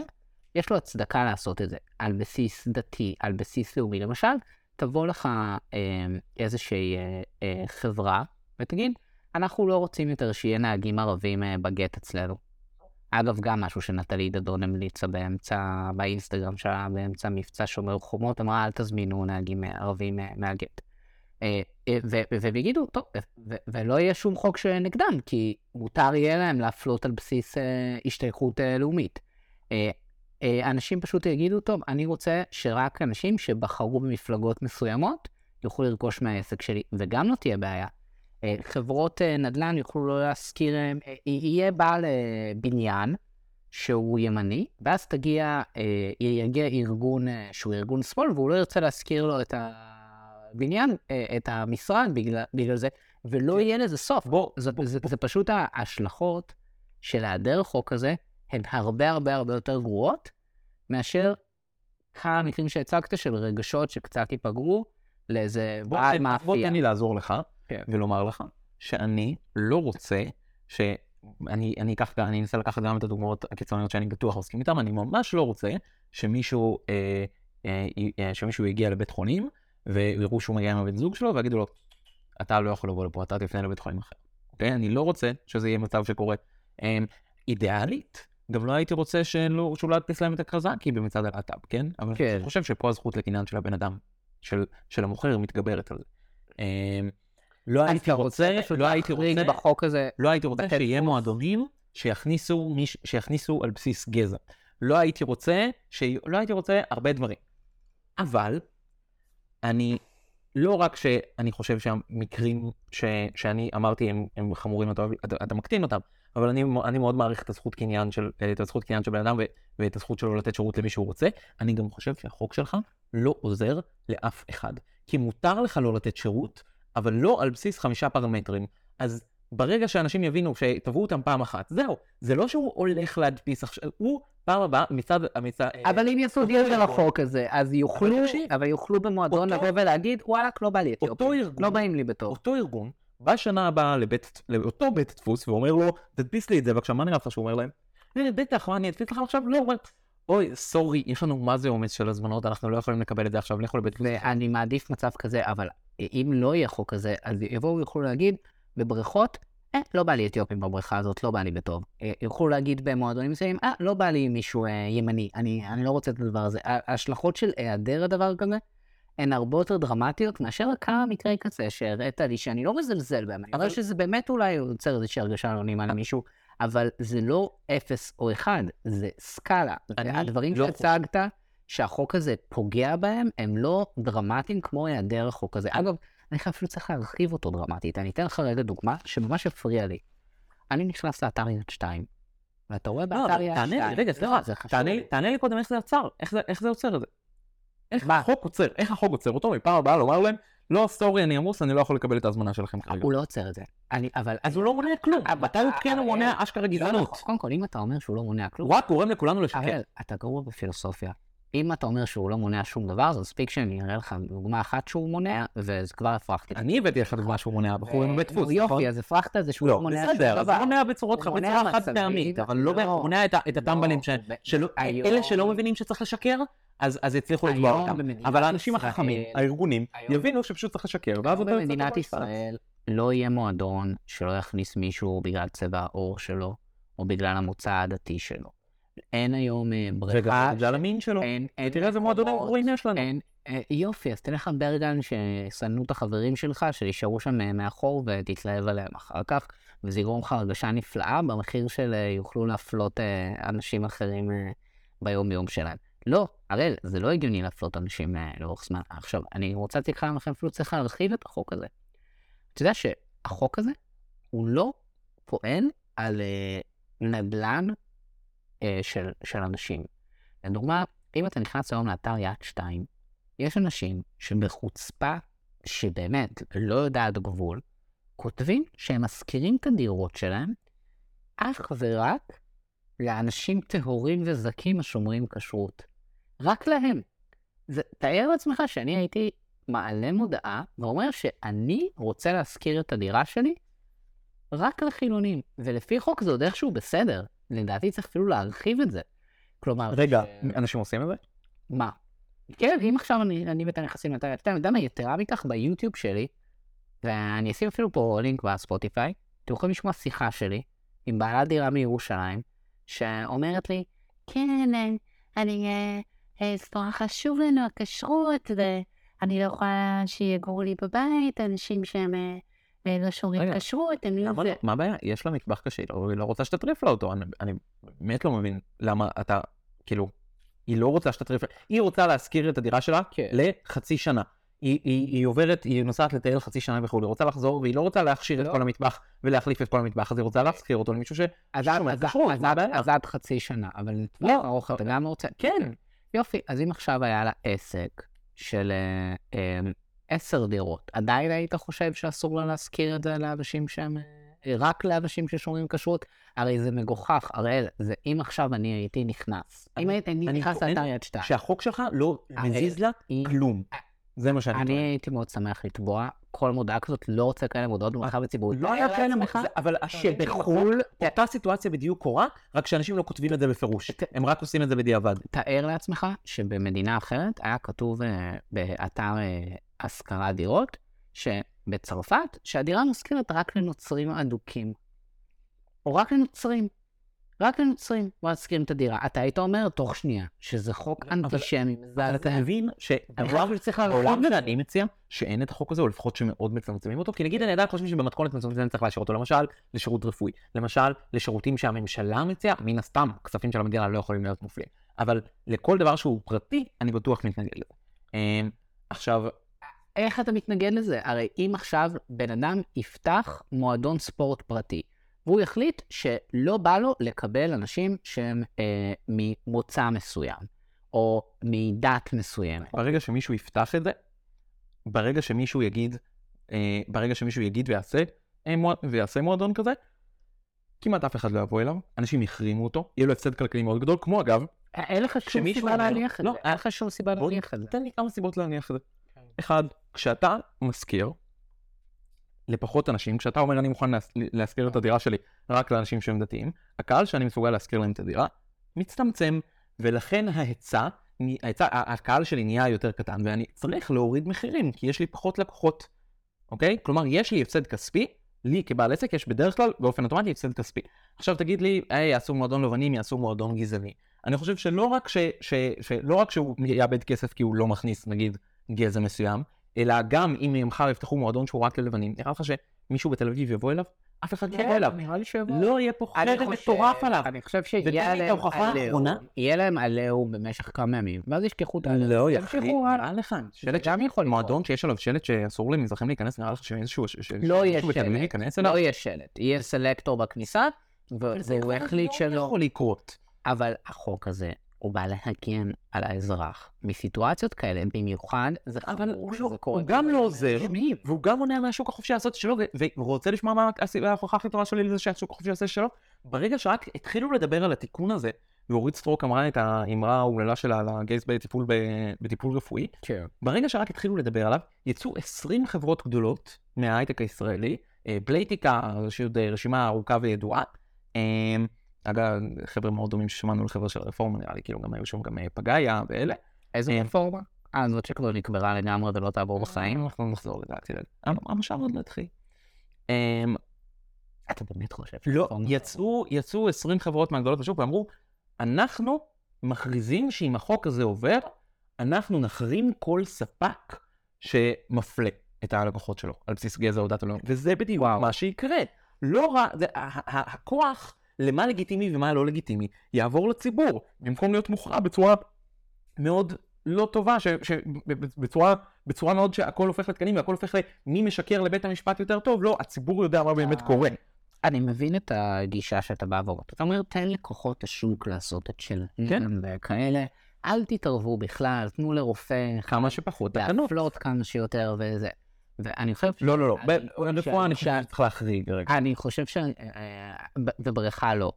יש לו הצדקה לעשות את זה, על בסיס דתי, על בסיס לאומי. למשל, תבוא לך אה, איזושהי אה, אה, חברה ותגיד, אנחנו לא רוצים יותר שיהיה נהגים ערבים אה, בגט אצלנו. אגב, גם משהו שנטלי דדון המליצה באמצע, באינסטגרם שלה, באמצע מבצע שומר חומות, אמרה, אל תזמינו נהגים ערבים מהגט. אה, אה, והם יגידו, טוב, ולא יהיה שום חוק שנגדם, כי מותר יהיה להם להפלות על בסיס אה, השתייכות לאומית. אנשים פשוט יגידו, טוב, אני רוצה שרק אנשים שבחרו במפלגות מסוימות יוכלו לרכוש מהעסק שלי, וגם לא תהיה בעיה. אה, חברות אה, נדל"ן יוכלו לא להשכיר, אה, יהיה בעל בניין שהוא ימני, ואז תגיע, יגיע ארגון שהוא ארגון שמאל, והוא לא ירצה להשכיר לו את הבניין, את המשרד בגלל, בגלל זה, ולא יהיה לזה סוף. בוא, זה, בוא, זה, בוא. זה פשוט ההשלכות של היעדר חוק כזה, הן הרבה הרבה הרבה יותר גרועות, מאשר כמה מקרים שהצגת של רגשות שקצת ייפגעו לאיזה בעל תן- בוא מאפייה. תן לי לעזור לך כן. ולומר לך שאני לא רוצה ש... אני, אני אקח, אני אנסה לקחת גם את הדוגמאות הקיצוניות שאני בטוח מסכים איתן, אני ממש לא רוצה שמישהו, אה, אה, אה, שמישהו יגיע לבית חולים ויראו שהוא מגיע עם הבן זוג שלו ויגידו לו, אתה לא יכול לבוא לפה, אתה תפנה לבית חולים אחר. אוקיי? אני לא רוצה שזה יהיה מצב שקורה. אה, אידיאלית, גם לא הייתי רוצה שלא- שהוא לא ידפיס להם את הכרזה, כי במצעד הלהט"ב, כן? אבל כן. אני חושב שפה הזכות לקניין של הבן אדם, של, של המוכר, מתגברת על זה. אמ, לא הייתי רוצה, לא הייתי רוצה, בחוק הזה, לא הייתי רוצה שיהיה. מועדונים שיכניסו, מיש, שיכניסו על בסיס גזע. לא הייתי רוצה, ש... לא הייתי רוצה הרבה דברים. אבל, אני, לא רק שאני חושב שהמקרים ש... שאני אמרתי הם, הם חמורים, אתה, אתה, אתה מקטין אותם, אבל אני, אני מאוד מעריך את הזכות קניין של, את הזכות קניין של בן אדם ו, ואת הזכות שלו לתת שירות למי שהוא רוצה. אני גם חושב שהחוק שלך לא עוזר לאף אחד. כי מותר לך לא לתת שירות, אבל לא על בסיס חמישה פרמטרים. אז ברגע שאנשים יבינו שתבעו אותם פעם אחת, זהו, זה לא שהוא הולך להדפיס עכשיו, הוא פעם הבאה מצד, מצד, אבל אם יעשו דיון על החוק הזה, אז יוכלו, אבל יוכלו במועדון לבוא ולהגיד, וואלכ, לא בא לי ארגון, לא באים לי בטוב. אותו ארגון, בא שנה הבאה לבית, לאותו בית דפוס ואומר לו, תדפיס לי את זה, בבקשה, מה נראה לך שהוא אומר להם? "אה, בטח, מה אני אדפיס לך עכשיו? לא, אוי, סורי, יש לנו מה זה עומס של הזמנות, אנחנו לא יכולים לקבל את זה עכשיו, לכו לבית דפוס. ואני מעדיף מצב כזה, אבל אם לא יהיה חוק כזה, אז יבואו ויוכלו להגיד, בבריכות, אה, לא בא לי אתיופים בבריכה הזאת, לא בא לי בטוב. אה, יוכלו להגיד במועדונים מסוימים, אה, לא בא לי מישהו אה, ימני, אני, אני לא רוצה את הדבר הזה. ההשלכות של היעדר הדבר כזה, הן הרבה יותר דרמטיות מאשר כמה מקרי קצה שהראית לי, שאני לא מזלזל בהם. אני אבל- שזה באמת אולי יוצר איזושהי הרגשה לא נעימה למישהו, אבל זה לא אפס או אחד, זה סקאלה. הדברים לא שהצגת, שהחוק הזה פוגע בהם, הם לא דרמטיים כמו היעדר החוק הזה. אגב, אני חושב אפילו צריך להרחיב אותו דרמטית. אני אתן לך רגע דוגמה שממש הפריע לי. אני נכנס לאתר יד 2, ואתה רואה לא, באתר יד 2... תענה לי, רגע, סליחה, חשוב. תענה לי- קודם איך זה עצר, איך זה- עוצר את זה? איך? החוק עוצר, איך החוק עוצר אותו מפעם הבאה לומר להם, לא, סורי, אני עמוס, אני לא יכול לקבל את ההזמנה שלכם כרגע. הוא לא עוצר את זה. אני, אבל... אז הוא לא מונע כלום, אבל- מתי הוא כן אבל- מונע אשכרה לא גזענות? נכון. קודם כל, אם אתה אומר שהוא לא מונע כלום, הוא רק גורם לכולנו לשקר. הראל, אתה גרוע בפילוסופיה. אם אתה אומר שהוא לא מונע שום דבר, אז מספיק שאני אראה לך דוגמה אחת שהוא מונע, וזה כבר הפרחתי. אני הבאתי לך דוגמה שהוא מונע, בחור עם בית דפוס, נכון? יופי, אז הפרחת את זה שהוא לא לא, מונע שום בסדר, אז דבר. הוא מונע בצורות בצורה חד פעמית, אבל לא, לא. מונע את הטמבלים ש- ב- שלא, היום- אלה שלא מבינים שצריך לשקר, אז יצליחו היום אותם. אבל האנשים החכמים, הארגונים, יבינו שפשוט צריך לשקר, ואז אתה במדינת. ישראל לא יהיה מועדון שלא יכניס מישהו בגלל צבע העור שלו, או בגלל המוצא העדתי שלו. אין היום אה, בריכה... וגם בגלל המין שלו. אין, אין תראה איזה מועדונים מקומות, גרועים יש לנו. אין, אה, יופי, אז תלך לברגן ששנאו את החברים שלך, שישארו שם אה, מאחור ותתלהב עליהם אחר כך, וזה יגרום לך הרגשה נפלאה במחיר של יוכלו להפלות אנשים אחרים ביום-יום שלהם. לא, הראל, זה לא הגיוני להפלות אנשים לאורך זמן. עכשיו, אני רוצה להציג לך לכם אפילו צריך להרחיב את החוק הזה. אתה יודע שהחוק הזה, הוא לא פועל על נדל"ן של, של אנשים. לדוגמה, אם אתה נכנס היום לאתר יד 2, יש אנשים שבחוצפה שבאמת לא יודעת גבול, כותבים שהם משכירים את הדירות שלהם אך ורק לאנשים טהורים וזכים השומרים כשרות. רק להם. זה, תאר לעצמך שאני הייתי מעלה מודעה ואומר שאני רוצה להשכיר את הדירה שלי רק לחילונים. ולפי חוק זה עוד איכשהו בסדר. לדעתי צריך אפילו להרחיב את זה. כלומר... רגע, ש- אנשים עושים את זה? מה? כן, אם עכשיו אני, אני ואתה נכנסים לאתר, אתה יודע מה, יתרה מכך ביוטיוב שלי, ואני אשים אפילו פה לינק בספוטיפיי, אתם יכולים לשמוע שיחה שלי עם בעלת דירה מירושלים, שאומרת לי, כן, אה, אני, אה, אה, זה נורא חשוב לנו הכשרות, ואני לא יכולה שיגורו לי בבית, אנשים שהם לא רגע, כשרות, הם לא... לא? מה הבעיה? יש לה מטבח קשה, היא לא רוצה שתטריף לה אותו. אני- אני באמת לא מבין למה אתה, כאילו, היא לא רוצה שתטריף לה, היא רוצה להשכיר את הדירה שלה כן. לחצי שנה. היא, היא, היא עוברת, היא נוסעת לטייל חצי שנה וכו', היא רוצה לחזור, והיא לא רוצה להכשיר את לא. כל המטבח ולהחליף את כל המטבח, אז היא רוצה להשכיר אותו למישהו ש... אז עד-? אז חצי שנה, אבל לטווח לא. ארוך אתה גם רוצה... כן. יופי, אז אם עכשיו היה לה עסק של אה, אה, עשר דירות, עדיין היית חושב שאסור לה להשכיר את זה לאנשים שהם... אה, רק לאנשים ששומרים כשרות? הרי זה מגוחך, הראל, זה אם עכשיו אני הייתי נכנס, אם אני- הייתי אני נכנס לאתר יד שתיים, שהחוק שלך לא אה, מזיז לה כלום. זה מה שאני אני טוען. הייתי מאוד שמח לתבוע כל מודעה כזאת, לא רוצה כאלה מודעות במרחב הציבורי. לא היה כאלה מחר, אבל שבחו"ל, אותה סיטואציה בדיוק קורה, רק שאנשים לא כותבים את זה בפירוש. הם רק עושים את זה בדיעבד. תאר לעצמך שבמדינה אחרת היה כתוב אה, באתר אה, השכרת דירות, שבצרפת, שהדירה מושכרת רק לנוצרים אדוקים. או רק לנוצרים. רק לנוצרים להשכיר את הדירה. אתה היית אומר תוך שנייה, שזה חוק אנטישמי אבל. אתה מבין אני שדבר חושב שצריך העולם להרחיב את זה. שאני מציע, שאין את החוק הזה, או לפחות שמאוד מצמצמים אותו, כי נגיד אני עדיין חושב שבמתכונת מצומצמת צריך להשאיר אותו, למשל, לשירות רפואי, למשל, לשירותים שהממשלה מציעה, מן הסתם, כספים של המדינה לא יכולים להיות מופלים, אבל לכל דבר שהוא פרטי, אני בטוח מתנגד לזה. אמ, עכשיו, איך אתה מתנגד לזה? הרי אם עכשיו בן אדם יפתח מועדון ספורט פרטי, והוא יחליט שלא בא לו לקבל אנשים שהם אה, ממוצא מסוים, או מדת מסוימת. ברגע שמישהו יפתח את זה, ברגע שמישהו יגיד, אה, ברגע שמישהו יגיד ויעשה, אה, מוע- ויעשה מועדון כזה, כמעט אף אחד לא יבוא אליו, אנשים יחרימו אותו, יהיה לו הפסד כלכלי מאוד גדול, כמו אגב, אין לך שום סיבה אומר- להניח את לא, זה. אין לך שום סיבה להניח את זה. תן לי כמה סיבות להניח את זה. אחד, כשאתה משכיר לפחות אנשים, כשאתה אומר אני מוכן להשכיר את הדירה שלי רק לאנשים שהם דתיים, הקהל שאני מסוגל להשכיר להם את הדירה מצטמצם, ולכן ההיצע, ההיצע, הקהל שלי נהיה יותר קטן, ואני צריך להוריד מחירים, כי יש לי פחות לקוחות, אוקיי? כלומר, יש לי הפסד כספי, לי כבעל עסק יש בדרך כלל באופן אוטומטי הפסד כספי. עכשיו תגיד לי, היי, יעשו מועדון לבנים, יעשו מועדון גזעני. אני חושב שלא רק, ש, ש, שלא רק שהוא יאבד כסף כי הוא לא מכניס, נגיד, גזע מסוים, אלא גם אם מחר יפתחו מועדון שהוא רק ללבנים, נראה לך שמישהו בתל אביב יבוא אליו? אף אחד לא יבוא אליו. נראה לי שיבוא. לא יהיה פה חושב- מטורף עליו. אני חושב שיהיה להם. עליהום, יהיה להם עליהום במשך כמה ימים, ואז ישכחו את העליהום. לא, ימשיכו הלאה. לך, שלט גם יכול. מועדון שיש עליו שלט שאסור למזרחים להיכנס, נראה לך שאיזשהו... לא יהיה שלט. לא יהיה שלט, יהיה סלקטור בכניסה, והוא החליט לא שלא. אבל החוק הזה, הוא בא להגן על האזרח מסיטואציות כאלה, במיוחד זה חמור שזה לא- קורה. הוא גם לא עוזר. והוא גם מונע מהשוק החופשי לעשות שלו, ו- והוא רוצה לשמוע מה ההוכחה הכי טובה שלי לזה שהשוק החופשי יעשה שלו. ברגע שרק התחילו לדבר על התיקון הזה, ואורית סטרוק אמרה את האמרה האומללה שלה על הגייס בטיפול, ב- בטיפול רפואי, כן. ברגע שרק התחילו לדבר עליו, יצאו 20 חברות גדולות מההייטק הישראלי, אה, בלייטיקה, שעוד אה, רשימה ארוכה וידועה. אה, אגב, חבר'ה מאוד דומים ששמענו לחבר'ה של הרפורמה, נראה לי, כאילו גם היו שם גם אה, פגאיה ואלה. איזה אה, רפורמה? אה, זאת שכבר נקברה לגמרי ולא תעבור בחיים? אנחנו נחזור לזה, אל תדאג. המ- המושב עוד לא התחיל. אמ, אתה באמת חושב? לא, יצאו, יצאו 20 חברות מהגדולות בשוק ואמרו, אנחנו מכריזים שאם החוק הזה עובר, אנחנו נחרים כל ספק שמפלה את הלקוחות שלו על בסיס גזע או דת או לא, וזה בדיוק מה שיקרה. לא ה- הכוח למה לגיטימי ומה לא לגיטימי יעבור לציבור, במקום להיות מוכרע בצורה מאוד לא טובה, ש, ש, בצורה, בצורה מאוד שהכל הופך לתקנים והכל הופך למי משקר לבית המשפט יותר טוב, לא, הציבור יודע מה באמת אה, קורה. אני מבין את הגישה שאתה בא ואומרת. אתה אומר, תן לכוחות השוק לעשות את שלהם כן. וכאלה, אל תתערבו בכלל, תנו לרופא כמה שפחות תקנות. להפלות כמה שיותר וזה. ואני חושב... לא, לא, לא, ברפואה אני חושב שצריך להחריג רגע. אני חושב ש... אה, ובריכה לא.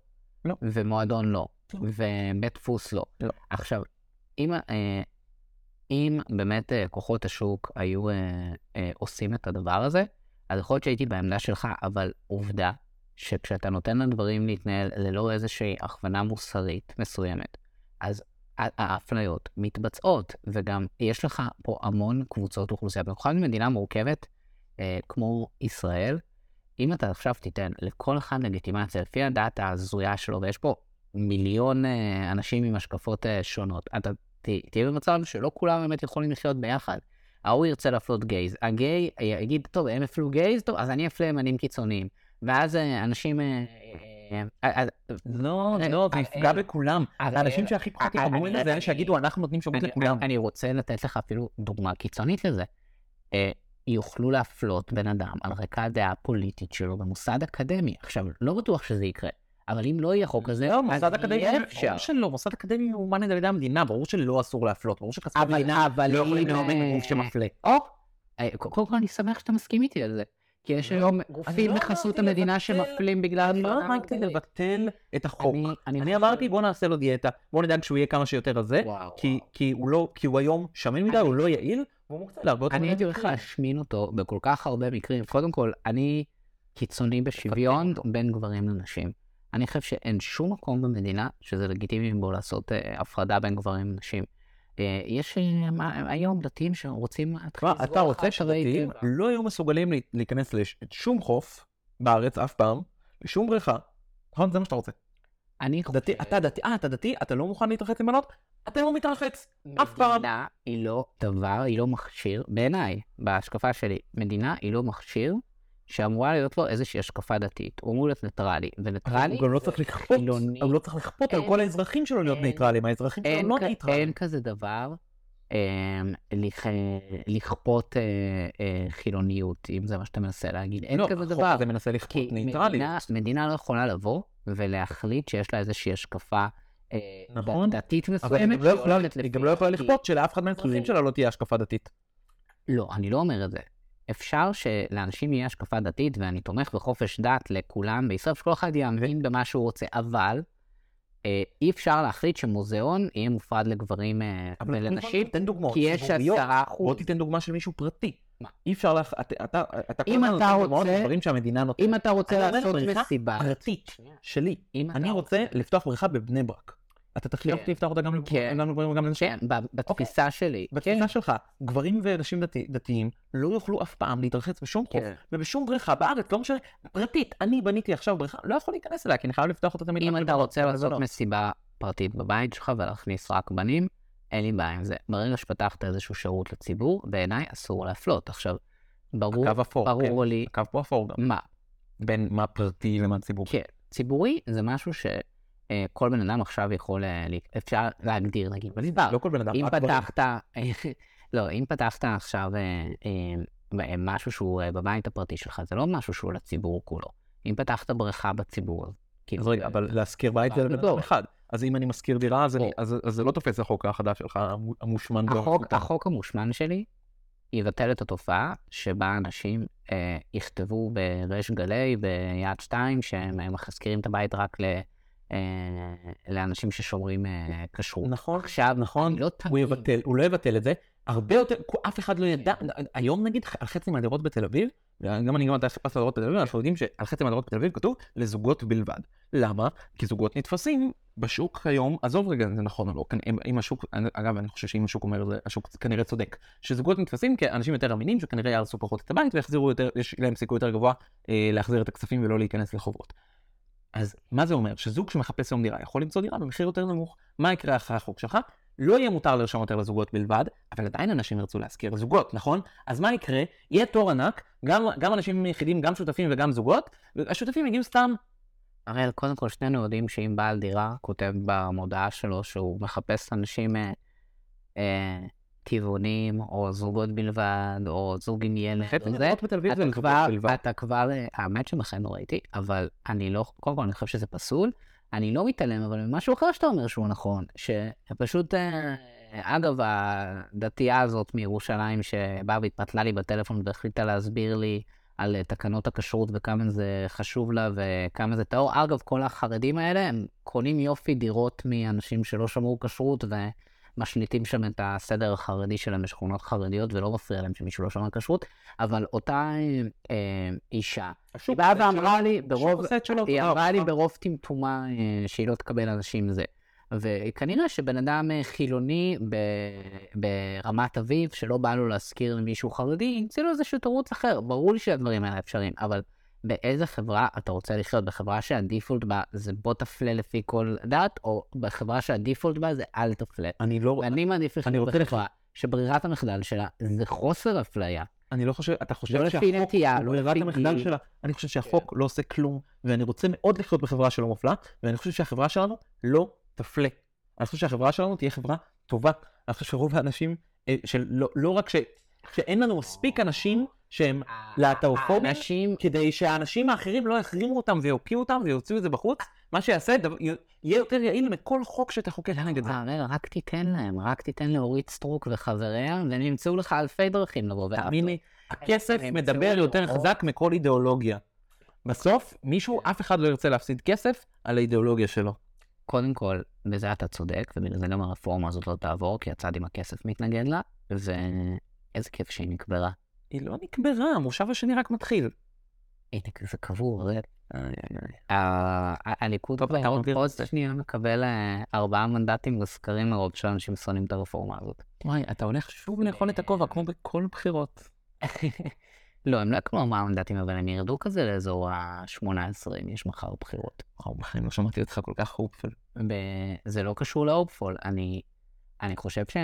לא. ומועדון לא. לא. ובית דפוס לא. לא. עכשיו, אם, אה, אם באמת אה, כוחות השוק היו אה, אה, עושים את הדבר הזה, אז יכול להיות שהייתי בעמדה שלך, אבל עובדה שכשאתה נותן לדברים להתנהל ללא איזושהי הכוונה מוסרית מסוימת, אז האפליות מתבצעות, וגם יש לך פה המון קבוצות אוכלוסייה, במיוחד במדינה מורכבת אה, כמו ישראל, אם אתה עכשיו תיתן לכל אחד לגיטימציה לפי הדת ההזויה שלו, ויש פה מיליון אה, אנשים עם השקפות אה, שונות, אתה ת, תהיה במצב שלא כולם באמת יכולים לחיות ביחד. ההוא ירצה להפלות גייז, הגיי יגיד, טוב, הם הפלו גייז, טוב, אז אני אפלה ימנים קיצוניים. ואז אה, אנשים... אה, אה, אה, לא, לא, זה יפגע בכולם. האנשים שהכי פחות יחברו לזה, זה אלה שיגידו, אנחנו נותנים שירות לכולם. אני רוצה לתת לך אפילו דוגמה קיצונית לזה. יוכלו להפלות בן אדם על רקע הדעה הפוליטית שלו במוסד אקדמי. עכשיו, לא בטוח שזה יקרה, אבל אם לא יהיה חוק כזה, לא, אז מוסד אקדמי, יהיה ברור אפשר. שלא, מוסד אקדמי הוא מאנד על ידי המדינה, ברור שלא אסור להפלות, ברור שכספי המדינה לא יכולים לממן גוף שמפלה. קודם כל אני שמח שאתה מסכים איתי על זה. כי יש לא, היום גופים לא בחסות אמרתי המדינה שמפלים בגלל... אני לא אמרתי. לבטל את החוק. אני- אמרתי בוא נעשה לו דיאטה, בוא נדאג שהוא יהיה כמה שיותר רזה, כי- הוא לא, כי הוא היום שמן מדי, הוא לא יעיל, והוא מוקצה להרבה יותר אני הייתי הולך. להשמין אותו בכל כך הרבה מקרים. קודם כל, אני קיצוני בשוויון. בין גברים לנשים. אני חושב שאין שום מקום במדינה שזה לגיטימי בו לעשות אה, הפרדה בין גברים לנשים. אה, יש אה, היום דתיים שרוצים... אתה רוצה שדתיים לא יהיו מסוגלים לה- להיכנס לשום חוף בארץ אף פעם, לשום בריכה, נכון? זה מה שאתה רוצה. אני דתי, אתה דתי, אה, אתה דתי, אתה לא מוכן להתרחץ עם בנות? אתה לא מתרחץ. אף פעם. מדינה היא לא דבר, היא לא מכשיר, בעיניי, בהשקפה שלי, מדינה היא לא מכשיר שאמורה להיות לו איזושהי השקפה דתית. הוא אמור להיות ניטרלי, וניטרלי... הוא גם לא צריך לכפות. הוא לא צריך לכפות על כל האזרחים שלו להיות ניטרלים, האזרחים שלו לא ניטרלים. אין כזה דבר לכ- לכפות אה, אה, חילוניות, אם זה מה שאתה מנסה להגיד. אין לא, כזה החוק דבר. הזה מנסה לכפות ניטרליות. מדינה, לא יכולה לבוא ולהחליט שיש לה איזושהי השקפה אה, נכון. דתית מסוימת. היא גם לא יכולה- היא גם לא יכולה לכפות שלאף אחד מהאזרחים ברור. שלה לא תהיה השקפה דתית. לא, אני לא אומר את זה. אפשר שלאנשים יהיה השקפה דתית, ואני תומך בחופש דת לכולם בישראל, שכל אחד יאמין במה שהוא רוצה, אבל אה, אי אפשר להחליט שמוזיאון יהיה מופרד לגברים אה, ולנשים. כי יש. עשרה בוא אחוז. תיתן דוגמה של מישהו פרטי. מה? אי אפשר לך, אתה, אתה, אתה אם כל הזמן אתה נותן דוגמאות לדברים שהמדינה נותנת. אם אתה רוצה לעשות מסיבה, פרטית שלי. אתה אני רוצה לפתוח בריכה בבני ברק. אתה כן. אותי לפתוח אותה גם כן. לגברים גם לגברים וגם לנשים. כן, בתפיסה שלי. בתפיסה שלך, גברים ונשים דתי- דתיים לא יוכלו אף פעם להתרחץ בשום חוף כן. ובשום בריכה בארץ, לא משנה, פרטית, אני בניתי עכשיו בריכה, לא יכול להיכנס אליה, כי אני חייב לפתוח אותה תמיד. אם אתה רוצה לעשות לא. מסיבה פרטית בבית שלך ולהכניס רק בנים, אין לי בעיה עם זה. ברגע שפתחת איזשהו שירות לציבור, בעיניי אסור להפלות. עכשיו, ברור, הקו אפור, כן. ברור לי, הקו פה אפור גם, מה, בין מה פרטי למה ציבור. כן, ציבורי זה משהו שכל בן אדם עכשיו יכול, אה, אפשר להגדיר, נגיד, במדבר. לא כל בן אדם, אם. פתחת, לא, אם פתחת עכשיו אה, אה, אה, משהו שהוא אה, בבית הפרטי שלך, זה לא משהו שהוא לציבור כולו. אם פתחת בריכה בציבור, כאילו, אז רגע, אבל להשכיר בית זה לבן אדם. אחד. אז אם אני משכיר דירה, אז זה לא תופס החוק החדש שלך, המו- המושמן. החוק, המושמן שלי יבטל את התופעה שבה אנשים אה, יכתבו בריש גלי, ביד שתיים, שהם אה, מחזקירים את הבית רק ל, אה, לאנשים ששומרים אה, כשרות. נכון, עכשיו, נכון, לא הוא. יבטל, הוא לא יבטל את זה, הרבה יותר, אף אחד לא ידע, היום נגיד על חצי מהדירות בתל אביב, גם אני גם אתה חיפשת דירות בתל אביב, אנחנו יודעים שעל חצי מהדירות בתל אביב כתוב לזוגות בלבד. למה? כי זוגות נתפסים בשוק היום, עזוב רגע אם זה נכון או לא, כאן, אם- השוק, אגב אני חושב שאם השוק אומר זה, השוק כנראה צודק, שזוגות נתפסים כאנשים יותר אמינים שכנראה יהרסו פחות את הבית ויחזירו יותר, יש להם סיכוי יותר גבוה אה, להחזיר את הכספים ולא להיכנס לחובות. אז מה זה אומר? שזוג שמחפש היום דירה יכול למצוא דירה במחיר יותר נמוך. מה יקרה אחרי החוק שלך? לא יהיה מותר לרשום יותר לזוגות בלבד, אבל עדיין אנשים ירצו להשכיר זוגות, נכון? אז מה יקרה? יהיה תור ענק, גם, גם אנשים יחידים, גם שותפים וגם זוגות, והשותפים יגיעו סתם. הראל, קודם כל שנינו יודעים שאם בעל דירה כותב במודעה שלו שהוא מחפש אנשים אה, אה, טבעונים, או זוגות בלבד, או זוג עם ילד, או זה, אתה כבר. אתה כבר, האמת שבכן לא ראיתי, אבל אני לא, קודם כל אני חושב שזה פסול, אני לא מתעלם, אבל ממשהו אחר שאתה אומר שהוא נכון, שפשוט, אה, אגב, הדתייה הזאת מירושלים שבאה והתפתלה לי בטלפון והחליטה להסביר לי על תקנות הכשרות וכמה זה חשוב לה וכמה זה טהור. אגב, כל החרדים האלה, הם קונים יופי דירות מאנשים שלא שמרו כשרות ומשליטים שם את הסדר החרדי שלהם בשכונות חרדיות ולא מפריע להם שמישהו לא שמר כשרות, אבל אותה אה, אישה, היא באה ואמרה. לי ברוב, היא אמרה לי. ברוב טמטומה אה, שהיא לא תקבל אנשים זה. וכנראה שבן אדם אה, חילוני ב- ברמת אביב, שלא בא לו להשכיר למישהו חרדי, ימצא לו איזשהו תירוץ אחר. ברור לי שהדברים האלה אפשריים, אבל באיזה חברה אתה רוצה לחיות? בחברה שהדיפולט בה זה בוא תפלה לפי כל דת, או בחברה שהדיפולט בה זה אל תפלה? אני לא, ואני מעדיף לחיות בחברה שברירת המחדל שלה זה חוסר אפליה. אני לא חושב, אתה חושב לא לפי שהחוק נטייה, הוא לא ברירת לפי המחדל. שלה? אני חושב שהחוק לא עושה כלום, ואני רוצה מאוד לחיות בחברה שלא מפלה, ואני חושב שהחברה שלנו לא תפלה. אני חושב שהחברה שלנו תהיה חברה טובה. אני חושב שרוב האנשים, אה, שלא לא רק ש... שאין לנו מספיק אנשים שהם להט"בופובים, אנשים כדי שהאנשים האחרים לא יחרימו אותם ויוקיעו אותם ויוציאו את זה בחוץ, מה שיעשה, דבר- יהיה יותר יעיל מכל חוק שתחוקק נגד זה. הראל, רק תיתן להם, רק תיתן לאורית סטרוק וחבריה, והם ימצאו לך אלפי דרכים לבוא ולעשות. תאמין לי, הכסף מדבר יותר חזק מכל אידיאולוגיה. בסוף, מישהו, אף אחד לא ירצה להפסיד כסף על האידיאולוגיה שלו. קודם כל, בזה אתה צודק, ובגלל זה גם הרפורמה הזאת לא תעבור, כי הצד עם הכסף מתנגד לה, ואיזה כיף שהיא נקברה. היא לא נקברה, המושב השני רק מתחיל. זה קבור, הראל. איי, איי, איי. ה- ה- הליכוד תרצה. שנייה מקבל אה, ארבעה מנדטים בסקרים מרוב שאנשים שונאים את הרפורמה הזאת. וואי, אתה הולך שוב לאכול את הכובע, כמו בכל בחירות. לא, הם לא יקנו ארבעה מנדטים, אבל הם ירדו כזה לאזור ה-18, אם יש מחר בחירות. וואו, בחיים לא שמעתי אותך כל כך הופפול. זה לא קשור להופפול, אני, אני חושב ש...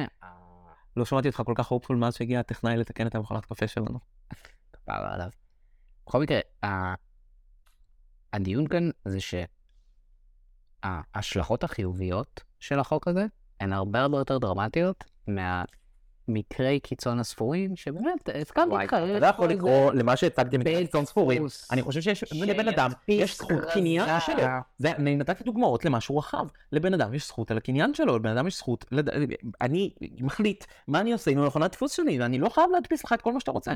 לא שמעתי אותך כל כך הופפול מאז שהגיע הטכנאי לתקן את המכונת קפה שלנו. כפרה עליו. בכל מקרה, הדיון כאן זה שההשלכות החיוביות של החוק הזה הן הרבה הרבה יותר דרמטיות מהמקרי קיצון הספורים, שבאמת, הסכמתי איתך. אתה לא יכול לקרוא למה שהצגתם את בית קיצון ספורים. אני חושב שיש לבן אדם, יש זכות קניין. שלו. אני נתתי דוגמאות למשהו רחב. לבן אדם יש זכות על הקניין שלו, לבן אדם יש זכות. אני מחליט מה אני עושה עם המכונת דפוס שלי, ואני לא חייב להדפיס לך את כל מה שאתה רוצה.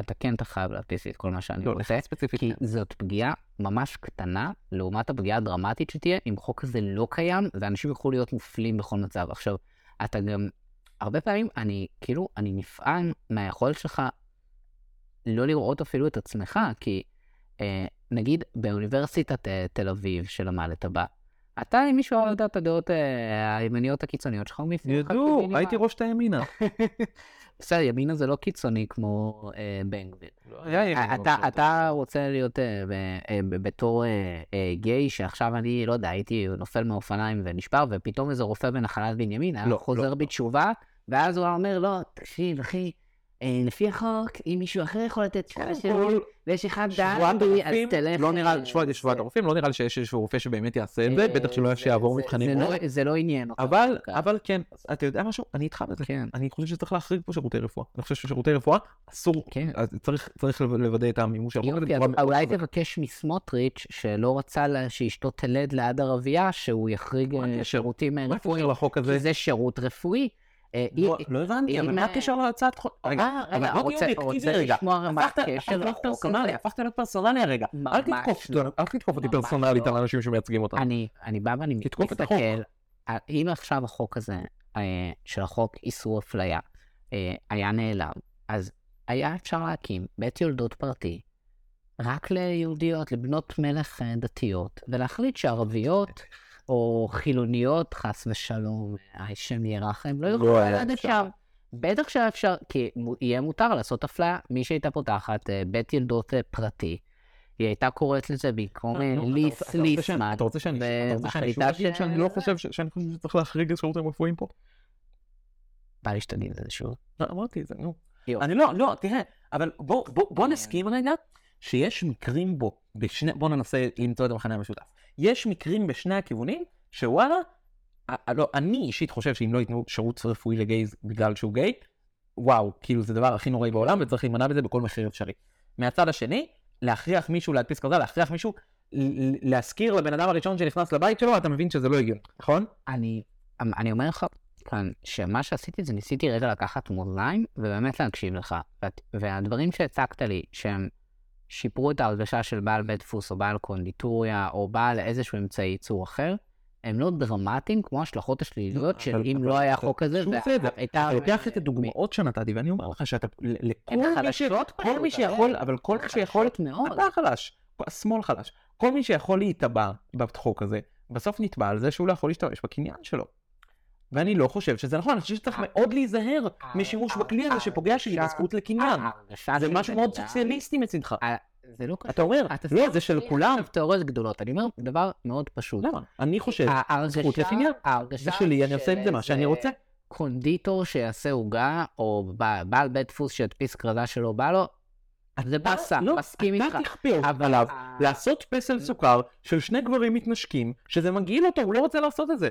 אתה כן אתה חייב להדפיס את כל מה שאני לא, רוצה, לך. כי כן. זאת פגיעה ממש קטנה לעומת הפגיעה הדרמטית שתהיה אם חוק כזה לא קיים, ואנשים יוכלו להיות מופלים בכל מצב. עכשיו, אתה גם, הרבה פעמים אני, כאילו, אני נפעם מהיכולת שלך לא לראות אפילו את עצמך, כי אה, נגיד באוניברסיטת אה, תל אביב שלמדת בה, אתה, אם מישהו אוהב את הדעות אה, הימניות הקיצוניות שלך, הוא אותך ידעו, כמינימל. הייתי ראש את הימינה. בסדר, ימינה זה לא קיצוני כמו אה, בן גביר. לא ימין אתה, רוצה להיות אה, אה, בתור אה, אה, גיי, שעכשיו אני, לא יודע, הייתי נופל מהאופניים ונשבר, ופתאום איזה רופא בנחלת בנימין היה לא, חוזר לא. בתשובה, ואז הוא אומר, לא, תקשיב, אחי, אה, לפי החוק, אם מישהו אחר יכול לתת שלי, כל ויש אחד דעת אז תלך... לא נראה, אה, שבועת הרופאים, לא נראה לי שיש איזשהו רופא שבאמת יעשה את זה, אה, בטח שלא זה- מבחנים. זה. לא- זה לא עניין אותך. אבל, כך. אבל כן, אתה יודע משהו? אני איתך בזה. כן, אני חושב שצריך להחריג פה שירותי רפואה. אני חושב ששירותי רפואה אסור, כן. צריך לוודא את המימוש של החוק אולי. תבקש מסמוטריץ', שלא רצה שאשתו תלד ליד ערבייה, שהוא יחריג אה? שירותים אה, רפואיים. זה שירות רפואי. אה, לא- הבנתי, אבל מה הקשר להצעת חוק? רגע, אה, אבל רגע, בוא רוצה- רגע. לשמוע מה הפכת הקשר להיות לחוק פרסונלי, הזה? הפכת להיות פרסונלי הרגע. אל ממש תתקוף לא. אל תתקוף אותי פרסונלית לא. על אנשים שמייצגים אותך. אני, בא ואני מסתכל. על- אם עכשיו החוק הזה, אה, של החוק איסור אפליה, אה, היה נעלם, אז היה אפשר להקים בית יולדות פרטי, רק ליהודיות, לבנות מלך אה, דתיות, ולהחליט שערביות או חילוניות, חס ושלום, השם ירחם, לא יוכלו לא היה ללדת אפשר. שם. בטח שהיה אפשר, כי יהיה מותר לעשות אפליה. מי שהייתה פותחת אה, בית ילדות אה, פרטי, היא הייתה קוראת לזה במקום אה, נו, אתה ליס ליסמן. אתה רוצה שאני שאני שוב לא חושב שאני חושב שצריך להחריג את שירותים רפואיים פה? בא לי שתגיד את זה שוב. לא, אמרתי את זה, נו. אני לא, לא, תראה, אבל בוא. נסכים רגע שיש מקרים בו, בשני, בוא ננסה למצוא את המחנה המשותף. יש מקרים בשני הכיוונים שוואלה, לא, אני אישית חושב שאם לא ייתנו שירות רפואי לגייז בגלל שהוא גיי, וואו, כאילו זה הדבר הכי נוראי בעולם וצריך להימנע בזה בכל מחיר אפשרי. מהצד השני, להכריח מישהו להדפיס כרזה, להכריח מישהו להזכיר לבן אדם הראשון שנכנס לבית שלו, אתה מבין שזה לא הגיוני, נכון? אני, אני אומר לך כאן, שמה שעשיתי זה ניסיתי רגע לקחת מאזניים ובאמת להקשיב לך. והדברים שהצגת לי, שהם שיפרו את ההרגשה של בעל בית דפוס או בעל קונדיטוריה או בעל איזשהו אמצעי ייצור אחר, הם לא דרמטיים כמו ההשלכות השליליות של אם לא היה חוק כזה, והייתה... אתה לוקח את הדוגמאות שנתתי ואני אומר לך שאתה, לכל מי כל שיכול, אבל כל מי שיכול. אתה חלש, השמאל חלש. כל מי שיכול להיתבע בחוק הזה, בסוף נתבע על זה שהוא לא יכול להשתמש בקניין שלו. ואני לא חושב שזה נכון, אני חושב שצריך מאוד להיזהר משימוש בכלי הזה שפוגע שלי בזכות לקניין. זה משהו מאוד סוציאליסטי מצדך. זה לא קשור. אתה אומר, לא, זה של כולם. תיאוריות גדולות. אני אומר דבר מאוד פשוט. למה? אני חושב, זכות לקניין. זה שלי, אני עושה עם זה מה שאני רוצה. קונדיטור שיעשה עוגה, או בע- בעל בית דפוס שידפיס כרזה שלא בא לו, זה באסה, לא, מסכים איתך. אתה תכפה עליו לעשות פסל סוכר של שני גברים מתנשקים, שזה מגעיל אותו, הוא לא רוצה לעשות את זה.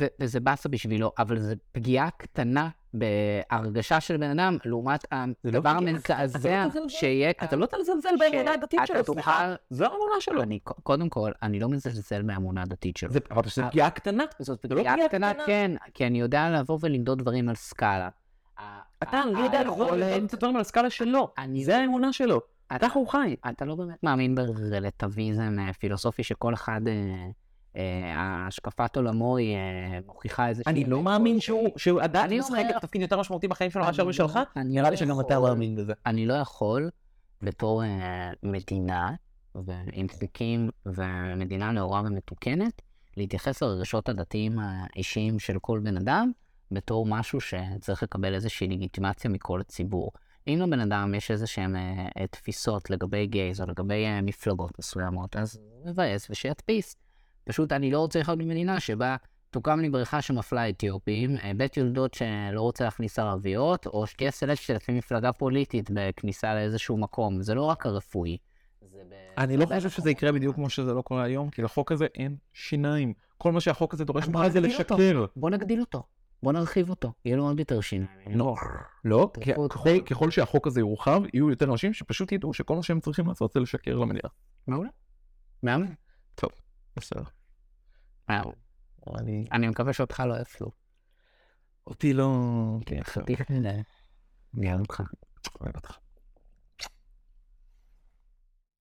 ו- וזה באסה בשבילו, אבל זו פגיעה קטנה בהרגשה של בן אדם, לעומת לא הדבר המזעזע לא תזלזל. שיהיה כאן. אתה לא תזלזל באמונה הדתית שלו, סליחה. זו האמונה שלו. קודם כל, אני לא מזלזל באמונה הדתית שלו. אמרת שזה אה, פגיעה קטנה. זאת לא פגיעה קטנה. כן, כי אני יודע לבוא ולמדוד דברים על סקאלה. אתה לא יודע לבוא ולמדוד את הדברים על הסקאלה שלו. זה האמונה שלו. אתה- ככה הוא חי. אתה לא באמת מאמין ברלטיביזם אה, פילוסופי שכל אחד, אה, השקפת עולמו היא אה, מוכיחה איזה... אני לא מאמין שהוא, הדת אני משחקת אומר- תפקיד יותר משמעותי בחיים שלו מאשר לא- בשלך. אני נראה לי לא שגם אתה לא מאמין בזה. אני לא יכול, בתור אה, מדינה, ועם חוקים ומדינה נאורה ומתוקנת, להתייחס לרגשות הדתיים האישיים של כל בן אדם בתור משהו שצריך לקבל איזושהי לגיטימציה מכל הציבור. אם לבן אדם יש איזה שהן אה, תפיסות לגבי גייז או לגבי מפלגות מסוימות, אז מבאס ושידפיס. פשוט אני לא רוצה לחיות במדינה שבה תוקם לי בריכה שמפלה אתיופים, אה, בית יולדות שלא רוצה להכניס ערביות, או שתהיה סלקציה לפי מפלגה פוליטית בכניסה לאיזשהו מקום. זה לא רק הרפואי. אני לא חושב שזה. יקרה בדיוק כמו שזה לא קורה היום, כי לחוק הזה אין שיניים. כל מה שהחוק הזה דורש ממך זה. לשקר. בוא נגדיל אותו. בוא נרחיב אותו. יהיה לו עוד יותר שיניים. לא, לא. ככל- שהחוק הזה יורחב, יהיו יותר אנשים שפשוט ידעו שכל מה שהם צריכים לעשות זה לשקר למדינה. מעולה. מהמם. בסדר. אני... אני מקווה שאותך לא יפלו. אותי לא... חתיך מדי. יאללה אותך. אוהב אותך.